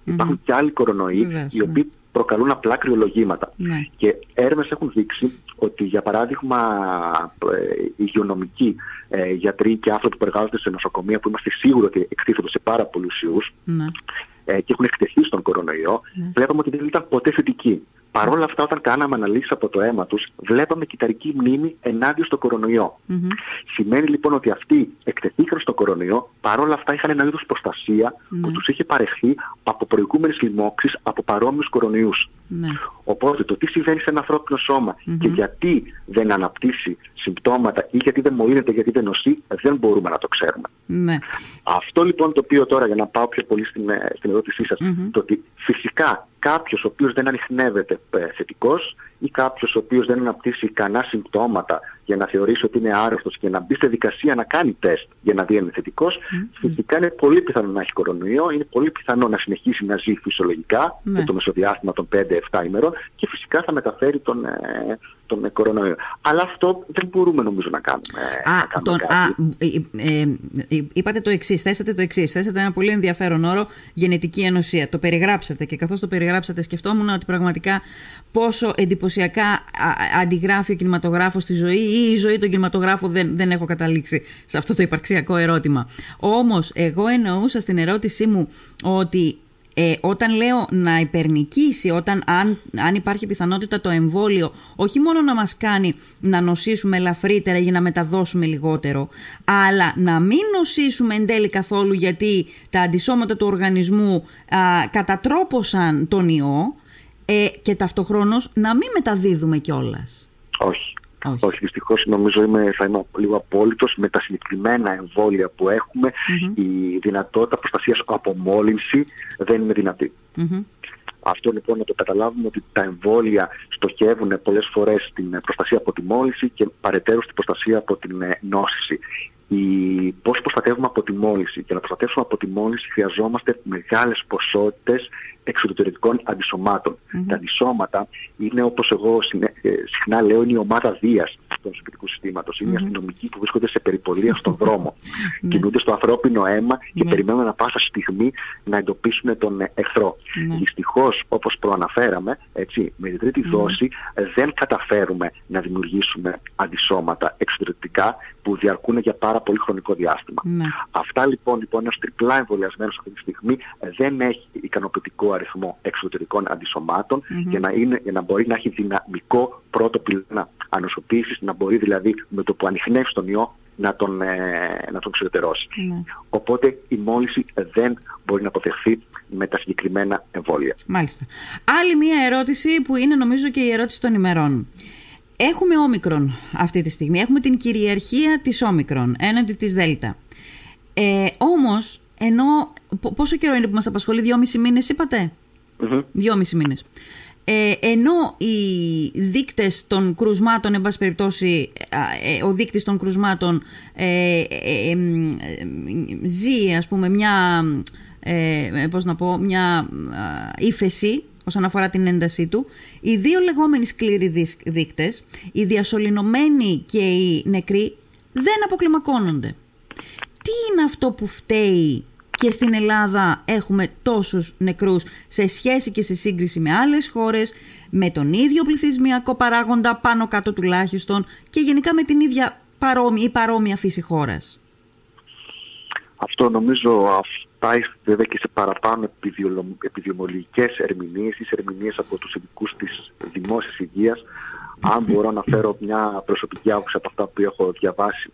Υπάρχουν και άλλοι κορονοϊοί οι οποίοι ναι. προκαλούν απλά κρυολογήματα. Ναι. Και έρευνες έχουν δείξει ότι για παράδειγμα ε, υγειονομικοί ε, γιατροί και άνθρωποι που εργάζονται σε νοσοκομεία που είμαστε σίγουροι ότι εκτίθονται σε πάρα πολλούς ιούς ναι. Ε, και έχουν εκτεθεί στον κορονοϊό, βλέπαμε ότι δεν ήταν ποτέ θετικοί. Παρ' όλα αυτά, όταν κάναμε αναλύσεις από το αίμα τους, βλέπαμε κυταρική μνήμη ενάντια στο κορονοϊό. Mm-hmm. Σημαίνει λοιπόν ότι αυτοί εκτεθήκαν στο κορονοϊό, παρ' όλα αυτά είχαν ένα είδος προστασία mm-hmm. που τους είχε παρεχθεί από προηγούμενες λοιμώξεις από παρόμοιους κορονοϊούς. Ναι. Οπότε το τι συμβαίνει σε ένα ανθρώπινο και γιατί δεν αναπτύσσει συμπτώματα ή γιατί δεν μολύνεται, γιατί δεν νοσεί, δεν μπορούμε να το ξέρουμε. Ναι. Αυτό λοιπόν το οποίο τώρα, για να πάω πιο πολύ στην, ε, στην ερώτησή σας, το ότι φυσικά κάποιος ο οποίος δεν ανοιχνεύεται ε, θετικός ή κάποιος ο οποίος δεν αναπτύσσει κανένα συμπτώματα για να θεωρήσει ότι είναι άρρωστος και να μπει στη δικασία να κάνει τεστ για να δει αν είναι θετικός, φυσικά είναι πολύ πιθανό να έχει κορονοϊό, είναι πολύ πιθανό να συνεχίσει να ζει φυσιολογικά mm. το μεσοδιάστημα των 5-7 ημερών και φυσικά θα μεταφέρει τον, ε, τον κορονοϊό. Αλλά αυτό δεν μπορούμε νομίζω να κάνουμε. Α, να κάνουμε τον, κάτι. α ε, ε, είπατε το εξής, θέσατε το εξής. Θέσατε ένα πολύ ενδιαφέρον όρο γενετική ενωσία. Το περιγράψατε και καθώς το περιγράψατε, σκεφτόμουν ότι πραγματικά πόσο εντυπωσιακά αντιγράφει ο κινηματογράφος στη ζωή ή η ζωή του κινηματογράφου δεν, δεν έχω καταλήξει σε αυτό το υπαρξιακό ερώτημα. Όμως, εγώ εννοούσα στην ερώτησή μου ότι ε, όταν λέω να υπερνικήσει, όταν αν, αν υπάρχει πιθανότητα το εμβόλιο όχι μόνο να μας κάνει να νοσήσουμε ελαφρύτερα ή να μεταδώσουμε λιγότερο, αλλά να μην νοσήσουμε εν τέλει καθόλου γιατί τα αντισώματα του οργανισμού α, κατατρόπωσαν τον ιό ε, και ταυτοχρόνως να μην μεταδίδουμε κιόλας. Όχι. Όχι, Όχι δυστυχώς νομίζω είμαι, θα είμαι λίγο απόλυτος με τα συγκεκριμένα εμβόλια που εχουμε Η δυνατότητα προστασίας από μόλυνση δεν είναι δυνατή. Αυτό λοιπόν να το καταλάβουμε ότι τα εμβόλια στοχεύουν πολλές φορές στην προστασία από τη μόλυνση και παρετέρω στην προστασία από την ε, νόσηση. Η... Πώς προστατεύουμε από τη μόλυνση. Για να προστατεύσουμε από τη μόλυνση χρειαζόμαστε μεγάλες ποσότητες εξωτερικών αντισωμάτων. Τα αντισώματα είναι όπως εγώ ε, συχνά λέω είναι η ομάδα Δίας του νοσοποιητικού συστήματος. Είναι οι αστυνομικοί που βρίσκονται σε περιπολία στον (laughs) δρόμο. Ναι. Κινούνται στο ανθρώπινο αίμα και ναι. περιμένουν ανα πάσα στιγμή να εντοπίσουν τον εχθρό. Ναι. Δυστυχώς όπως προαναφέραμε έτσι, με την τρίτη δόση δεν καταφέρουμε να δημιουργήσουμε αντισώματα εξωτερικά που διαρκούν για πάρα πολύ χρονικό διάστημα. Αυτά λοιπόν, λοιπόν ένας τριπλά εμβολιασμένος αυτή τη στιγμή δεν έχει ικανοποιητικό αριθμό εξωτερικών για, να είναι, για να μπορεί να έχει δυναμικό πρώτο πυλώνα ανοσοποίησης, να μπορεί δηλαδή με το που ανοιχνεύσει τον ιό να τον, ε, να τον ξετερώσει. Ναι. Οπότε η μόλυνση δεν μπορεί να αποφευχθεί με τα συγκεκριμένα εμβόλια. Μάλιστα. Άλλη μία ερώτηση που είναι νομίζω και η ερώτηση των ημερών. Έχουμε όμικρον αυτή τη στιγμή. Έχουμε την κυριαρχία της όμικρον έναντι της δέλτα. Ε, όμως, ενώ πόσο καιρό είναι που μας απασχολεί, δυόμιση μήνες είπατε; Mm-hmm. Δυόμιση μήνες. ε, ενώ οι δείκτες των κρουσμάτων, εν πάση περιπτώσει, ε, ο δείκτης των κρουσμάτων ε, ζει, ας πούμε, μια, πώς να πω, μια ύφεση όσον αφορά την έντασή του. Οι δύο λεγόμενοι σκληροί δείκτες, οι διασωληνωμένοι και οι νεκροί, δεν αποκλιμακώνονται. Τι είναι αυτό που φταίει και στην Ελλάδα έχουμε τόσους νεκρούς σε σχέση και σε σύγκριση με άλλες χώρες, με τον ίδιο πληθυσμιακό παράγοντα πάνω κάτω τουλάχιστον και γενικά με την ίδια παρόμοια ή παρόμοια φύση χώρας; Αυτό νομίζω αυτά βέβαια και σε παραπάνω επιδημιολογικές ερμηνείες ή σε ερμηνείες από τους ειδικούς της δημόσιας υγείας. Αν μπορώ να φέρω μια προσωπική άποψη από αυτά που έχω διαβάσει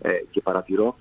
ε, και παρατηρώ,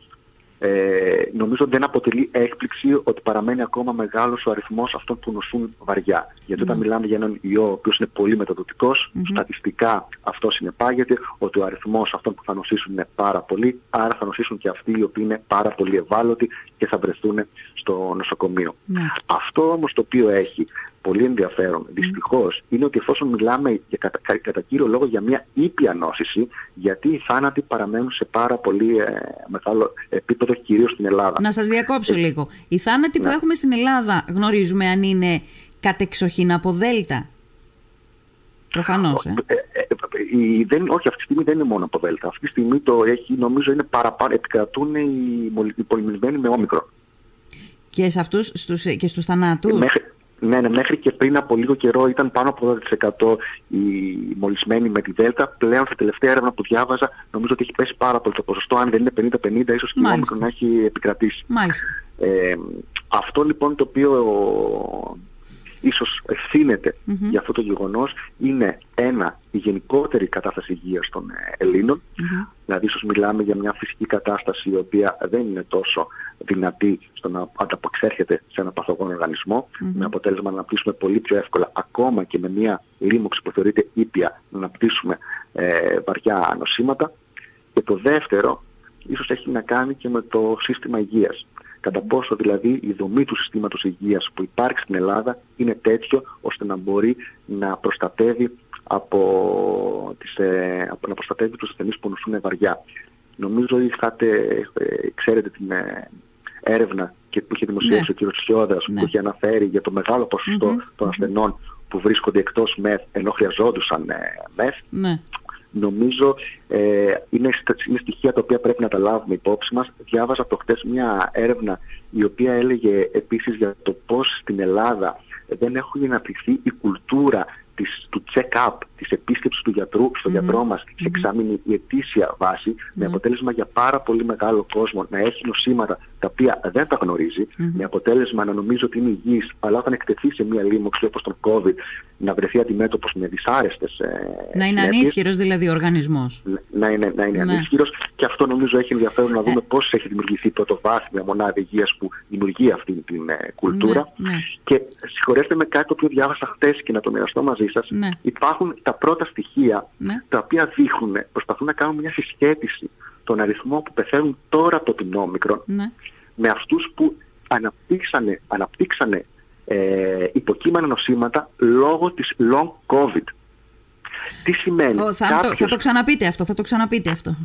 ε, νομίζω δεν αποτελεί έκπληξη ότι παραμένει ακόμα μεγάλος ο αριθμός αυτών που νοσούν βαριά. Γιατί όταν ναι. μιλάμε για έναν ιό ο οποίος είναι πολύ μεταδοτικός, στατιστικά αυτό συνεπάγεται ότι ο αριθμός αυτών που θα νοσήσουν είναι πάρα πολύ, άρα θα νοσήσουν και αυτοί οι οποίοι είναι πάρα πολύ ευάλωτοι και θα βρεθούν στο νοσοκομείο. Ναι. Αυτό όμως το οποίο έχει πολύ ενδιαφέρον, δυστυχώς, είναι ότι εφόσον μιλάμε για κατά, κατά κύριο λόγο για μια ήπια νόσηση, γιατί οι θάνατοι παραμένουν σε πάρα πολύ ε, μεγάλο επίπεδο, κυρίως στην Ελλάδα. Να σας διακόψω ε, λίγο. Οι θάνατοι που ναι. έχουμε στην Ελλάδα γνωρίζουμε αν είναι κατεξοχήν από Δέλτα; Προφανώς, ε. ε, ε δεν, όχι, αυτή τη στιγμή δεν είναι μόνο από Δέλτα. Αυτή τη στιγμή το έχει, νομίζω είναι παραπάνω, επικρατούν οι, οι πολυμιλημένοι με όμικρο. Και, σε αυτούς, στους, και στους θανάτους; Μέχρι, ναι, ναι, μέχρι και πριν από λίγο καιρό ήταν πάνω από 12% οι μολυσμένοι με τη Δέλτα. Πλέον στα τελευταία έρευνα που διάβαζα νομίζω ότι έχει πέσει πάρα πολύ το ποσοστό. Αν δεν είναι 50-50, ίσως και η να έχει επικρατήσει. Μάλιστα. Ε, αυτό λοιπόν το οποίο ίσως ευθύνεται για αυτό το γεγονός είναι ένα, η γενικότερη κατάσταση υγείας των ε, Ελλήνων. Δηλαδή ίσως μιλάμε για μια φυσική κατάσταση η οποία δεν είναι τόσο δυνατή στο να ανταπεξέρχεται σε ένα παθογόνο με αποτέλεσμα να αναπτύσσουμε πολύ πιο εύκολα ακόμα και με μια λίμωξη που θεωρείται ήπια να αναπτύσσουμε ε, βαριά νοσήματα. Και το δεύτερο ίσως έχει να κάνει και με το σύστημα υγείας κατά πόσο δηλαδή η δομή του συστήματος υγείας που υπάρχει στην Ελλάδα είναι τέτοιο ώστε να μπορεί να προστατεύει από τις, ε, από να προστατεύει τους ασθενείς που νοσούν βαριά. Νομίζω είχατε, ε, ξέρετε την ε, έρευνα και που είχε δημοσιεύσει ναι. ο κ. Σιώδρας ναι. που είχε αναφέρει για το μεγάλο των ασθενών που βρίσκονται εκτός ΜΕΘ ενώ χρειαζόντουσαν ΜΕΘ. Ναι νομίζω ε, είναι, είναι στοιχεία τα οποία πρέπει να τα λάβουμε υπόψη μας. Διάβαζα το χτες μια έρευνα η οποία έλεγε επίσης για το πώς στην Ελλάδα δεν έχουν αναπτυχθεί η κουλτούρα της, του check-up, της επίσκεψης του γιατρού στο mm-hmm. γιατρό μας σε εξάμεινη η ετήσια βάση, με αποτέλεσμα για πάρα πολύ μεγάλο κόσμο να έχει νοσήματα τα οποία δεν τα γνωρίζει, με αποτέλεσμα να νομίζει ότι είναι υγιής, αλλά όταν εκτεθεί σε μια λίμωξη όπως τον COVID, να βρεθεί αντιμέτωπος με δυσάρεστες ε, Να είναι ανίσχυρος δηλαδή ο οργανισμός. Να είναι, να είναι ναι. ανίσχυρος και αυτό νομίζω έχει ενδιαφέρον να δούμε ε. πώς έχει δημιουργηθεί πρωτοβάθμια μονάδα υγείας που δημιουργεί αυτή την ε, κουλτούρα. Ναι, ναι. Και συγχωρέστε με κάτι το οποίο διάβασα χτες και να το μοιραστώ μαζί σας. Ναι. Υπάρχουν τα πρώτα στοιχεία ναι. τα οποία δείχνουν, προσπαθούν να κάνουν μια συσχέτιση των αριθμών που πεθαίνουν τώρα από την όμικρον ναι. με αυτούς που αναπτύξανε, αναπτύξανε ε, υποκείμενα νοσήματα λόγω της long COVID. Τι σημαίνει; θα, κάποιος... το, θα το ξαναπείτε αυτό, θα το ξαναπείτε αυτό.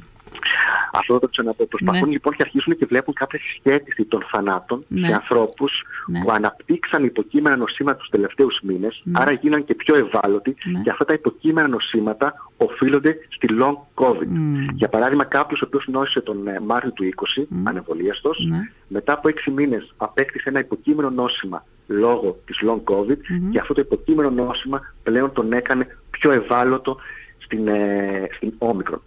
Αυτό θα το ξαναπώ. Προσπαθούν ναι. λοιπόν και αρχίσουν και βλέπουν κάποια συσχέτιση των θανάτων ναι. σε ανθρώπους ναι. που αναπτύξαν υποκείμενα νοσήματα τους τελευταίους μήνες, ναι. άρα γίναν και πιο ευάλωτοι ναι. και αυτά τα υποκείμενα νοσήματα οφείλονται στη long COVID. Για παράδειγμα, κάποιος ο οποίος νόσησε τον ε, Μάρτιο του 20, mm. ανεμβολίαστο, μετά από 6 μήνες απέκτησε ένα υποκείμενο νόσημα λόγω της long COVID και αυτό το υποκείμενο νόσημα πλέον τον έκανε πιο ευάλωτο στην, ε, στην όμικρον.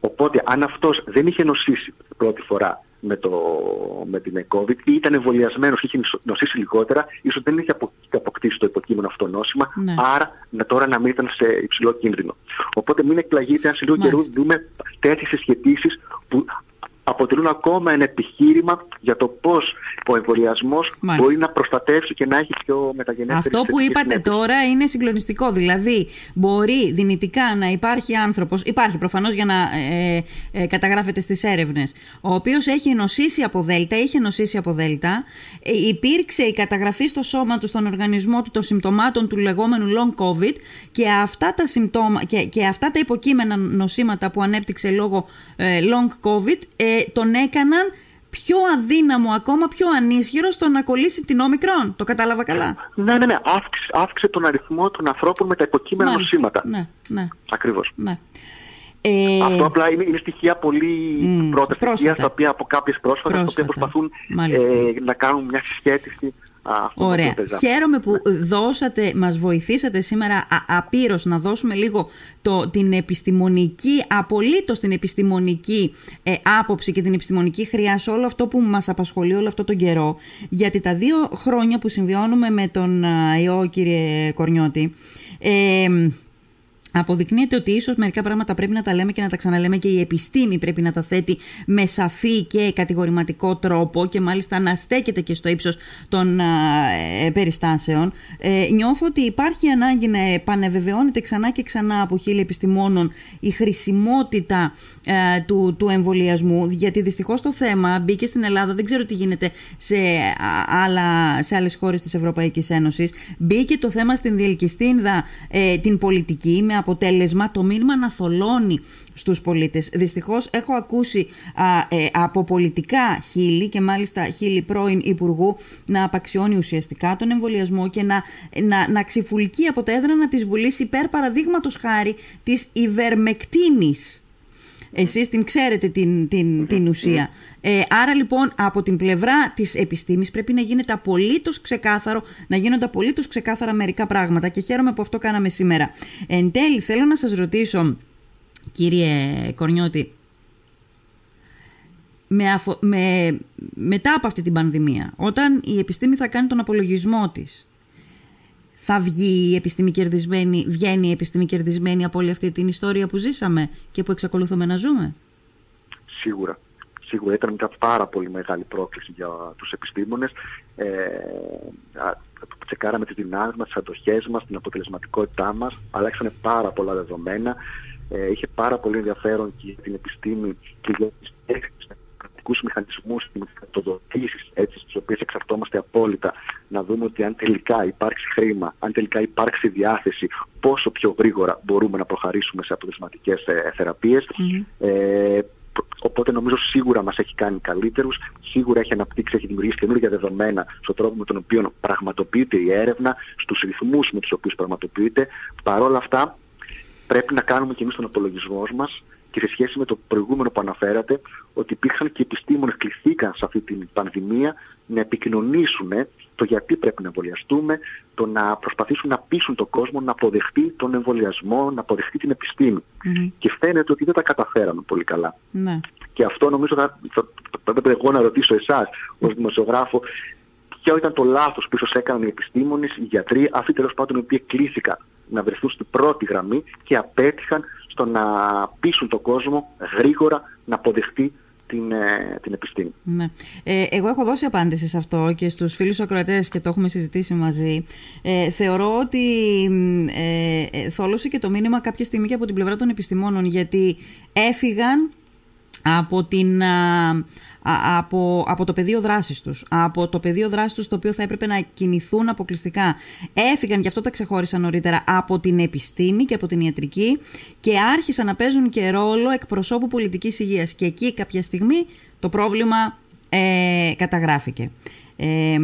Οπότε αν αυτός δεν είχε νοσήσει πρώτη φορά με, το, με την COVID ή ήταν εμβολιασμένος και είχε νοσήσει λιγότερα, ίσως δεν είχε αποκτήσει το υποκείμενο αυτό νόσημα, ναι. άρα να τώρα να μην ήταν σε υψηλό κίνδυνο. Οπότε μην εκπλαγείτε αν σε λίγο καιρό δούμε τέτοιες συσχετήσεις που αποτελούν ακόμα ένα επιχείρημα για το πώς ο εμβολιασμός μπορεί να προστατεύσει και να έχει πιο μεταγενέστερη Αυτό που είπατε τώρα είναι συγκλονιστικό. Δηλαδή, μπορεί δυνητικά να υπάρχει άνθρωπος, υπάρχει προφανώς για να ε, ε, καταγράφεται στις έρευνες, ο οποίος έχει νοσήσει από Δέλτα, είχε νοσήσει από Δέλτα, ε, υπήρξε η καταγραφή στο σώμα του, στον οργανισμό του των συμπτωμάτων του λεγόμενου long COVID και αυτά τα, συμπτώμα, και, και αυτά τα υποκείμενα νοσήματα που ανέπτυξε λόγω ε, long COVID ε, τον έκαναν πιο αδύναμο, ακόμα πιο ανίσχυρο στο να κολλήσει την όμικρον. Το κατάλαβα καλά; Ναι, ναι, ναι. Αύξησε, τον αριθμό των ανθρώπων με τα υποκείμενα Μάλιστα. νοσήματα. Ναι, ναι. Ακριβώς. Ναι. Ε... Αυτό απλά είναι, είναι στοιχεία πολύ mm, πρώτα, στοιχεία στα οποία από κάποιες πρόσφατες, πρόσφατα. τα οποία προσπαθούν ε, να κάνουν μια συσχέτιση Ωραία. Χαίρομαι που δώσατε, μας βοηθήσατε σήμερα απείρως να δώσουμε λίγο το, την επιστημονική, απολύτως την επιστημονική ε, άποψη και την επιστημονική χρειά σε όλο αυτό που μας απασχολεί όλο αυτό τον καιρό. Γιατί τα δύο χρόνια που συμβιώνουμε με τον ιό, κύριε Κορνιώτη, ε, Αποδεικνύεται ότι ίσως μερικά πράγματα πρέπει να τα λέμε και να τα ξαναλέμε και η επιστήμη πρέπει να τα θέτει με σαφή και κατηγορηματικό τρόπο και μάλιστα να στέκεται και στο ύψος των ε, περιστάσεων. Ε, νιώθω ότι υπάρχει ανάγκη να επανεβεβαιώνεται ξανά και ξανά από χείλη επιστημόνων η χρησιμότητα ε, του, του εμβολιασμού γιατί δυστυχώς το θέμα μπήκε στην Ελλάδα, δεν ξέρω τι γίνεται σε, άλλα, σε άλλες χώρες της Ευρωπαϊκής Ένωσης, μπήκε το θέμα στην διελκυστίνδα ε, την πολιτική με αποτέλεσμα το μήνυμα να θολώνει στους πολίτες. Δυστυχώς έχω ακούσει ε, από πολιτικά χείλη και μάλιστα χείλη πρώην Υπουργού να απαξιώνει ουσιαστικά τον εμβολιασμό και να, να, να ξυφουλκεί από τα έδρανα της Βουλής υπέρ παραδείγματος χάρη της υπερμεκτίνης εσείς την ξέρετε την, την, την ουσία. Ε, άρα λοιπόν από την πλευρά της επιστήμης πρέπει να γίνεται απολύτως ξεκάθαρο, να γίνονται απολύτως ξεκάθαρα μερικά πράγματα και χαίρομαι που αυτό κάναμε σήμερα. Εν τέλει θέλω να σας ρωτήσω κύριε Κορνιώτη, με, με, μετά από αυτή την πανδημία, όταν η επιστήμη θα κάνει τον απολογισμό της, θα βγει η επιστήμη κερδισμένη, βγαίνει η επιστήμη κερδισμένη από όλη αυτή την ιστορία που ζήσαμε και που εξακολουθούμε να ζούμε; Σίγουρα. Σίγουρα ήταν μια πάρα πολύ μεγάλη πρόκληση για τους επιστήμονες. Ε, τσεκάραμε τις δυνάμεις μας, τις αντοχές μας, την αποτελεσματικότητά μας. Αλλάξανε πάρα πολλά δεδομένα. Ε, είχε πάρα πολύ ενδιαφέρον και για την επιστήμη και για τις μηχανικού μηχανισμούς και μετοδοτήσει έτσι, στις οποίες εξαρτώμαστε απόλυτα, να δούμε ότι αν τελικά υπάρξει χρήμα, αν τελικά υπάρξει διάθεση, πόσο πιο γρήγορα μπορούμε να προχαρήσουμε σε αποτελεσματικές ε, θεραπείες. Mm-hmm. Ε, Οπότε νομίζω σίγουρα μας έχει κάνει καλύτερους, σίγουρα έχει αναπτύξει, έχει δημιουργήσει καινούργια δεδομένα στον τρόπο με τον οποίο πραγματοποιείται η έρευνα, στους ρυθμούς με τους οποίους πραγματοποιείται. Παρ' όλα αυτά, πρέπει να κάνουμε και εμείς τον απολογισμό μας και σε σχέση με το προηγούμενο που αναφέρατε, ότι υπήρξαν και επιστήμονες κληθήκαν σε αυτή την πανδημία να επικοινωνήσουν το γιατί πρέπει να εμβολιαστούμε, το να προσπαθήσουν να πείσουν τον κόσμο να αποδεχτεί τον εμβολιασμό, να αποδεχτεί την επιστήμη. Και φαίνεται ότι δεν τα καταφέραμε πολύ καλά. Ναι. Και αυτό νομίζω θα, θα, θα, θα εγώ να ρωτήσω εσάς ως δημοσιογράφο, ποιο ήταν το λάθος που ίσως έκαναν οι επιστήμονες, οι γιατροί, αυτοί τέλος πάντων οι οποίοι κλήθηκαν να βρεθούν στην πρώτη γραμμή και απέτυχαν στο να πείσουν τον κόσμο γρήγορα να αποδεχτεί την, ε, την επιστήμη. Ναι. Ε, εγώ έχω δώσει απάντηση σε αυτό και στους φίλους ακροατές και το έχουμε συζητήσει μαζί. Ε, θεωρώ ότι ε, ε, θόλωσε και το μήνυμα κάποια στιγμή και από την πλευρά των επιστημόνων γιατί έφυγαν από την από, από το πεδίο δράσης τους. Από το πεδίο δράσης τους το οποίο θα έπρεπε να κινηθούν αποκλειστικά. Έφυγαν, γι' αυτό τα ξεχώρισα νωρίτερα, από την επιστήμη και από την ιατρική και άρχισαν να παίζουν και ρόλο εκπροσώπου πολιτικής υγείας. Και εκεί κάποια στιγμή το πρόβλημα ε, καταγράφηκε. Ε,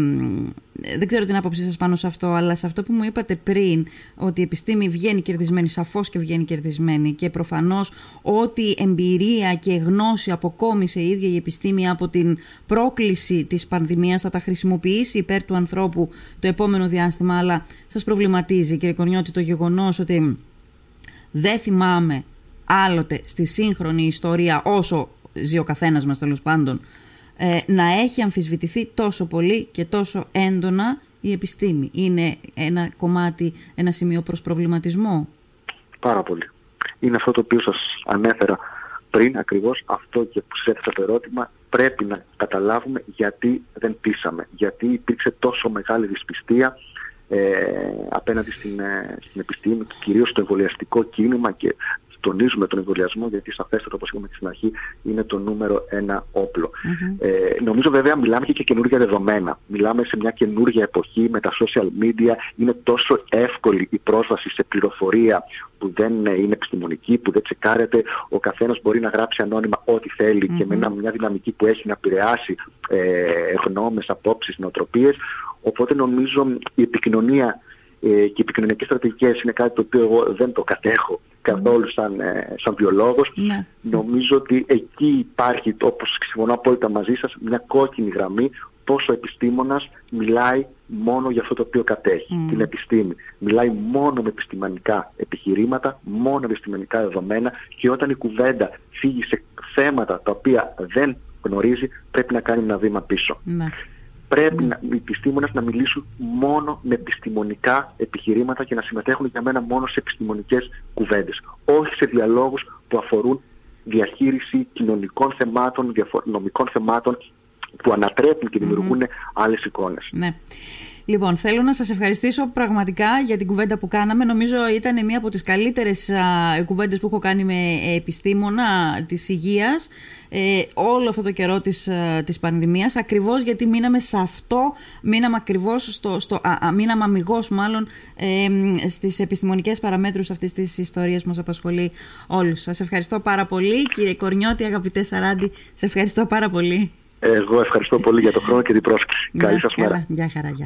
δεν ξέρω την άποψή σας πάνω σε αυτό, αλλά σε αυτό που μου είπατε πριν, ότι η επιστήμη βγαίνει κερδισμένη, σαφώς και βγαίνει κερδισμένη και προφανώς ό,τι εμπειρία και γνώση αποκόμισε η ίδια η επιστήμη από την πρόκληση της πανδημίας θα τα χρησιμοποιήσει υπέρ του ανθρώπου το επόμενο διάστημα, αλλά σας προβληματίζει κύριε Κορνιώτη το γεγονός ότι δεν θυμάμαι άλλοτε στη σύγχρονη ιστορία όσο ζει ο καθένας μας τέλος πάντων ε, να έχει αμφισβητηθεί τόσο πολύ και τόσο έντονα η επιστήμη. Είναι ένα κομμάτι, ένα σημείο προς προβληματισμό. Πάρα πολύ. Είναι αυτό το οποίο σας ανέφερα πριν ακριβώς αυτό και που σας έθεσα το ερώτημα πρέπει να καταλάβουμε γιατί δεν πείσαμε. Γιατί υπήρξε τόσο μεγάλη δυσπιστία ε, απέναντι στην, ε, στην επιστήμη, κυρίως στο εμβολιαστικό κίνημα και τονίζουμε τον εμβολιασμό γιατί σαφέστατα όπως είπαμε και στην αρχή είναι το νούμερο ένα όπλο. Ε, νομίζω βέβαια μιλάμε και για καινούργια δεδομένα. Μιλάμε σε μια καινούργια εποχή με τα social media. Είναι τόσο εύκολη η πρόσβαση σε πληροφορία που δεν είναι επιστημονική, που δεν τσεκάρεται. Ο καθένας μπορεί να γράψει ανώνυμα ό,τι και με μια δυναμική που έχει να επηρεάσει ε, γνώμες, απόψεις, νοοτροπίες. Οπότε νομίζω η επικοινωνία ε, και οι επικοινωνιακές στρατηγικές είναι κάτι το οποίο εγώ δεν το κατέχω καθόλου σαν, ε, σαν βιολόγος. Ναι. Νομίζω ότι εκεί υπάρχει, όπως συμφωνώ απόλυτα μαζί σας, μια κόκκινη γραμμή πόσο ο επιστήμονας μιλάει μόνο για αυτό το οποίο κατέχει, την επιστήμη. Μιλάει μόνο με επιστημονικά επιχειρήματα, μόνο με επιστημονικά δεδομένα και όταν η κουβέντα φύγει σε θέματα τα οποία δεν γνωρίζει, πρέπει να κάνει ένα βήμα πίσω. Ναι πρέπει να, οι επιστήμονες να μιλήσουν μόνο με επιστημονικά επιχειρήματα και να συμμετέχουν για μένα μόνο σε επιστημονικές κουβέντες. Όχι σε διαλόγους που αφορούν διαχείριση κοινωνικών θεμάτων, νομικών θεμάτων που ανατρέπουν και δημιουργούν mm-hmm. άλλες εικόνες. Ναι. Λοιπόν, θέλω να σας ευχαριστήσω πραγματικά για την κουβέντα που κάναμε. Νομίζω ήταν μία από τις καλύτερες α, κουβέντες που έχω κάνει με επιστήμονα της υγείας ε, όλο αυτό το καιρό της, α, της πανδημίας, ακριβώς γιατί μείναμε σε αυτό, μείναμε ακριβώς στο, στο α, μείναμε αμυγός μάλλον ε, στις επιστημονικές παραμέτρους αυτής της ιστορίας που μας απασχολεί όλους. Σας ευχαριστώ πάρα πολύ. Κύριε Κορνιώτη, αγαπητέ Σαράντη, σε ευχαριστώ πάρα πολύ. Εγώ ευχαριστώ πολύ για το χρόνο και την πρόσκληση. Καλή σας μέρα. Γεια χαρά, γεια.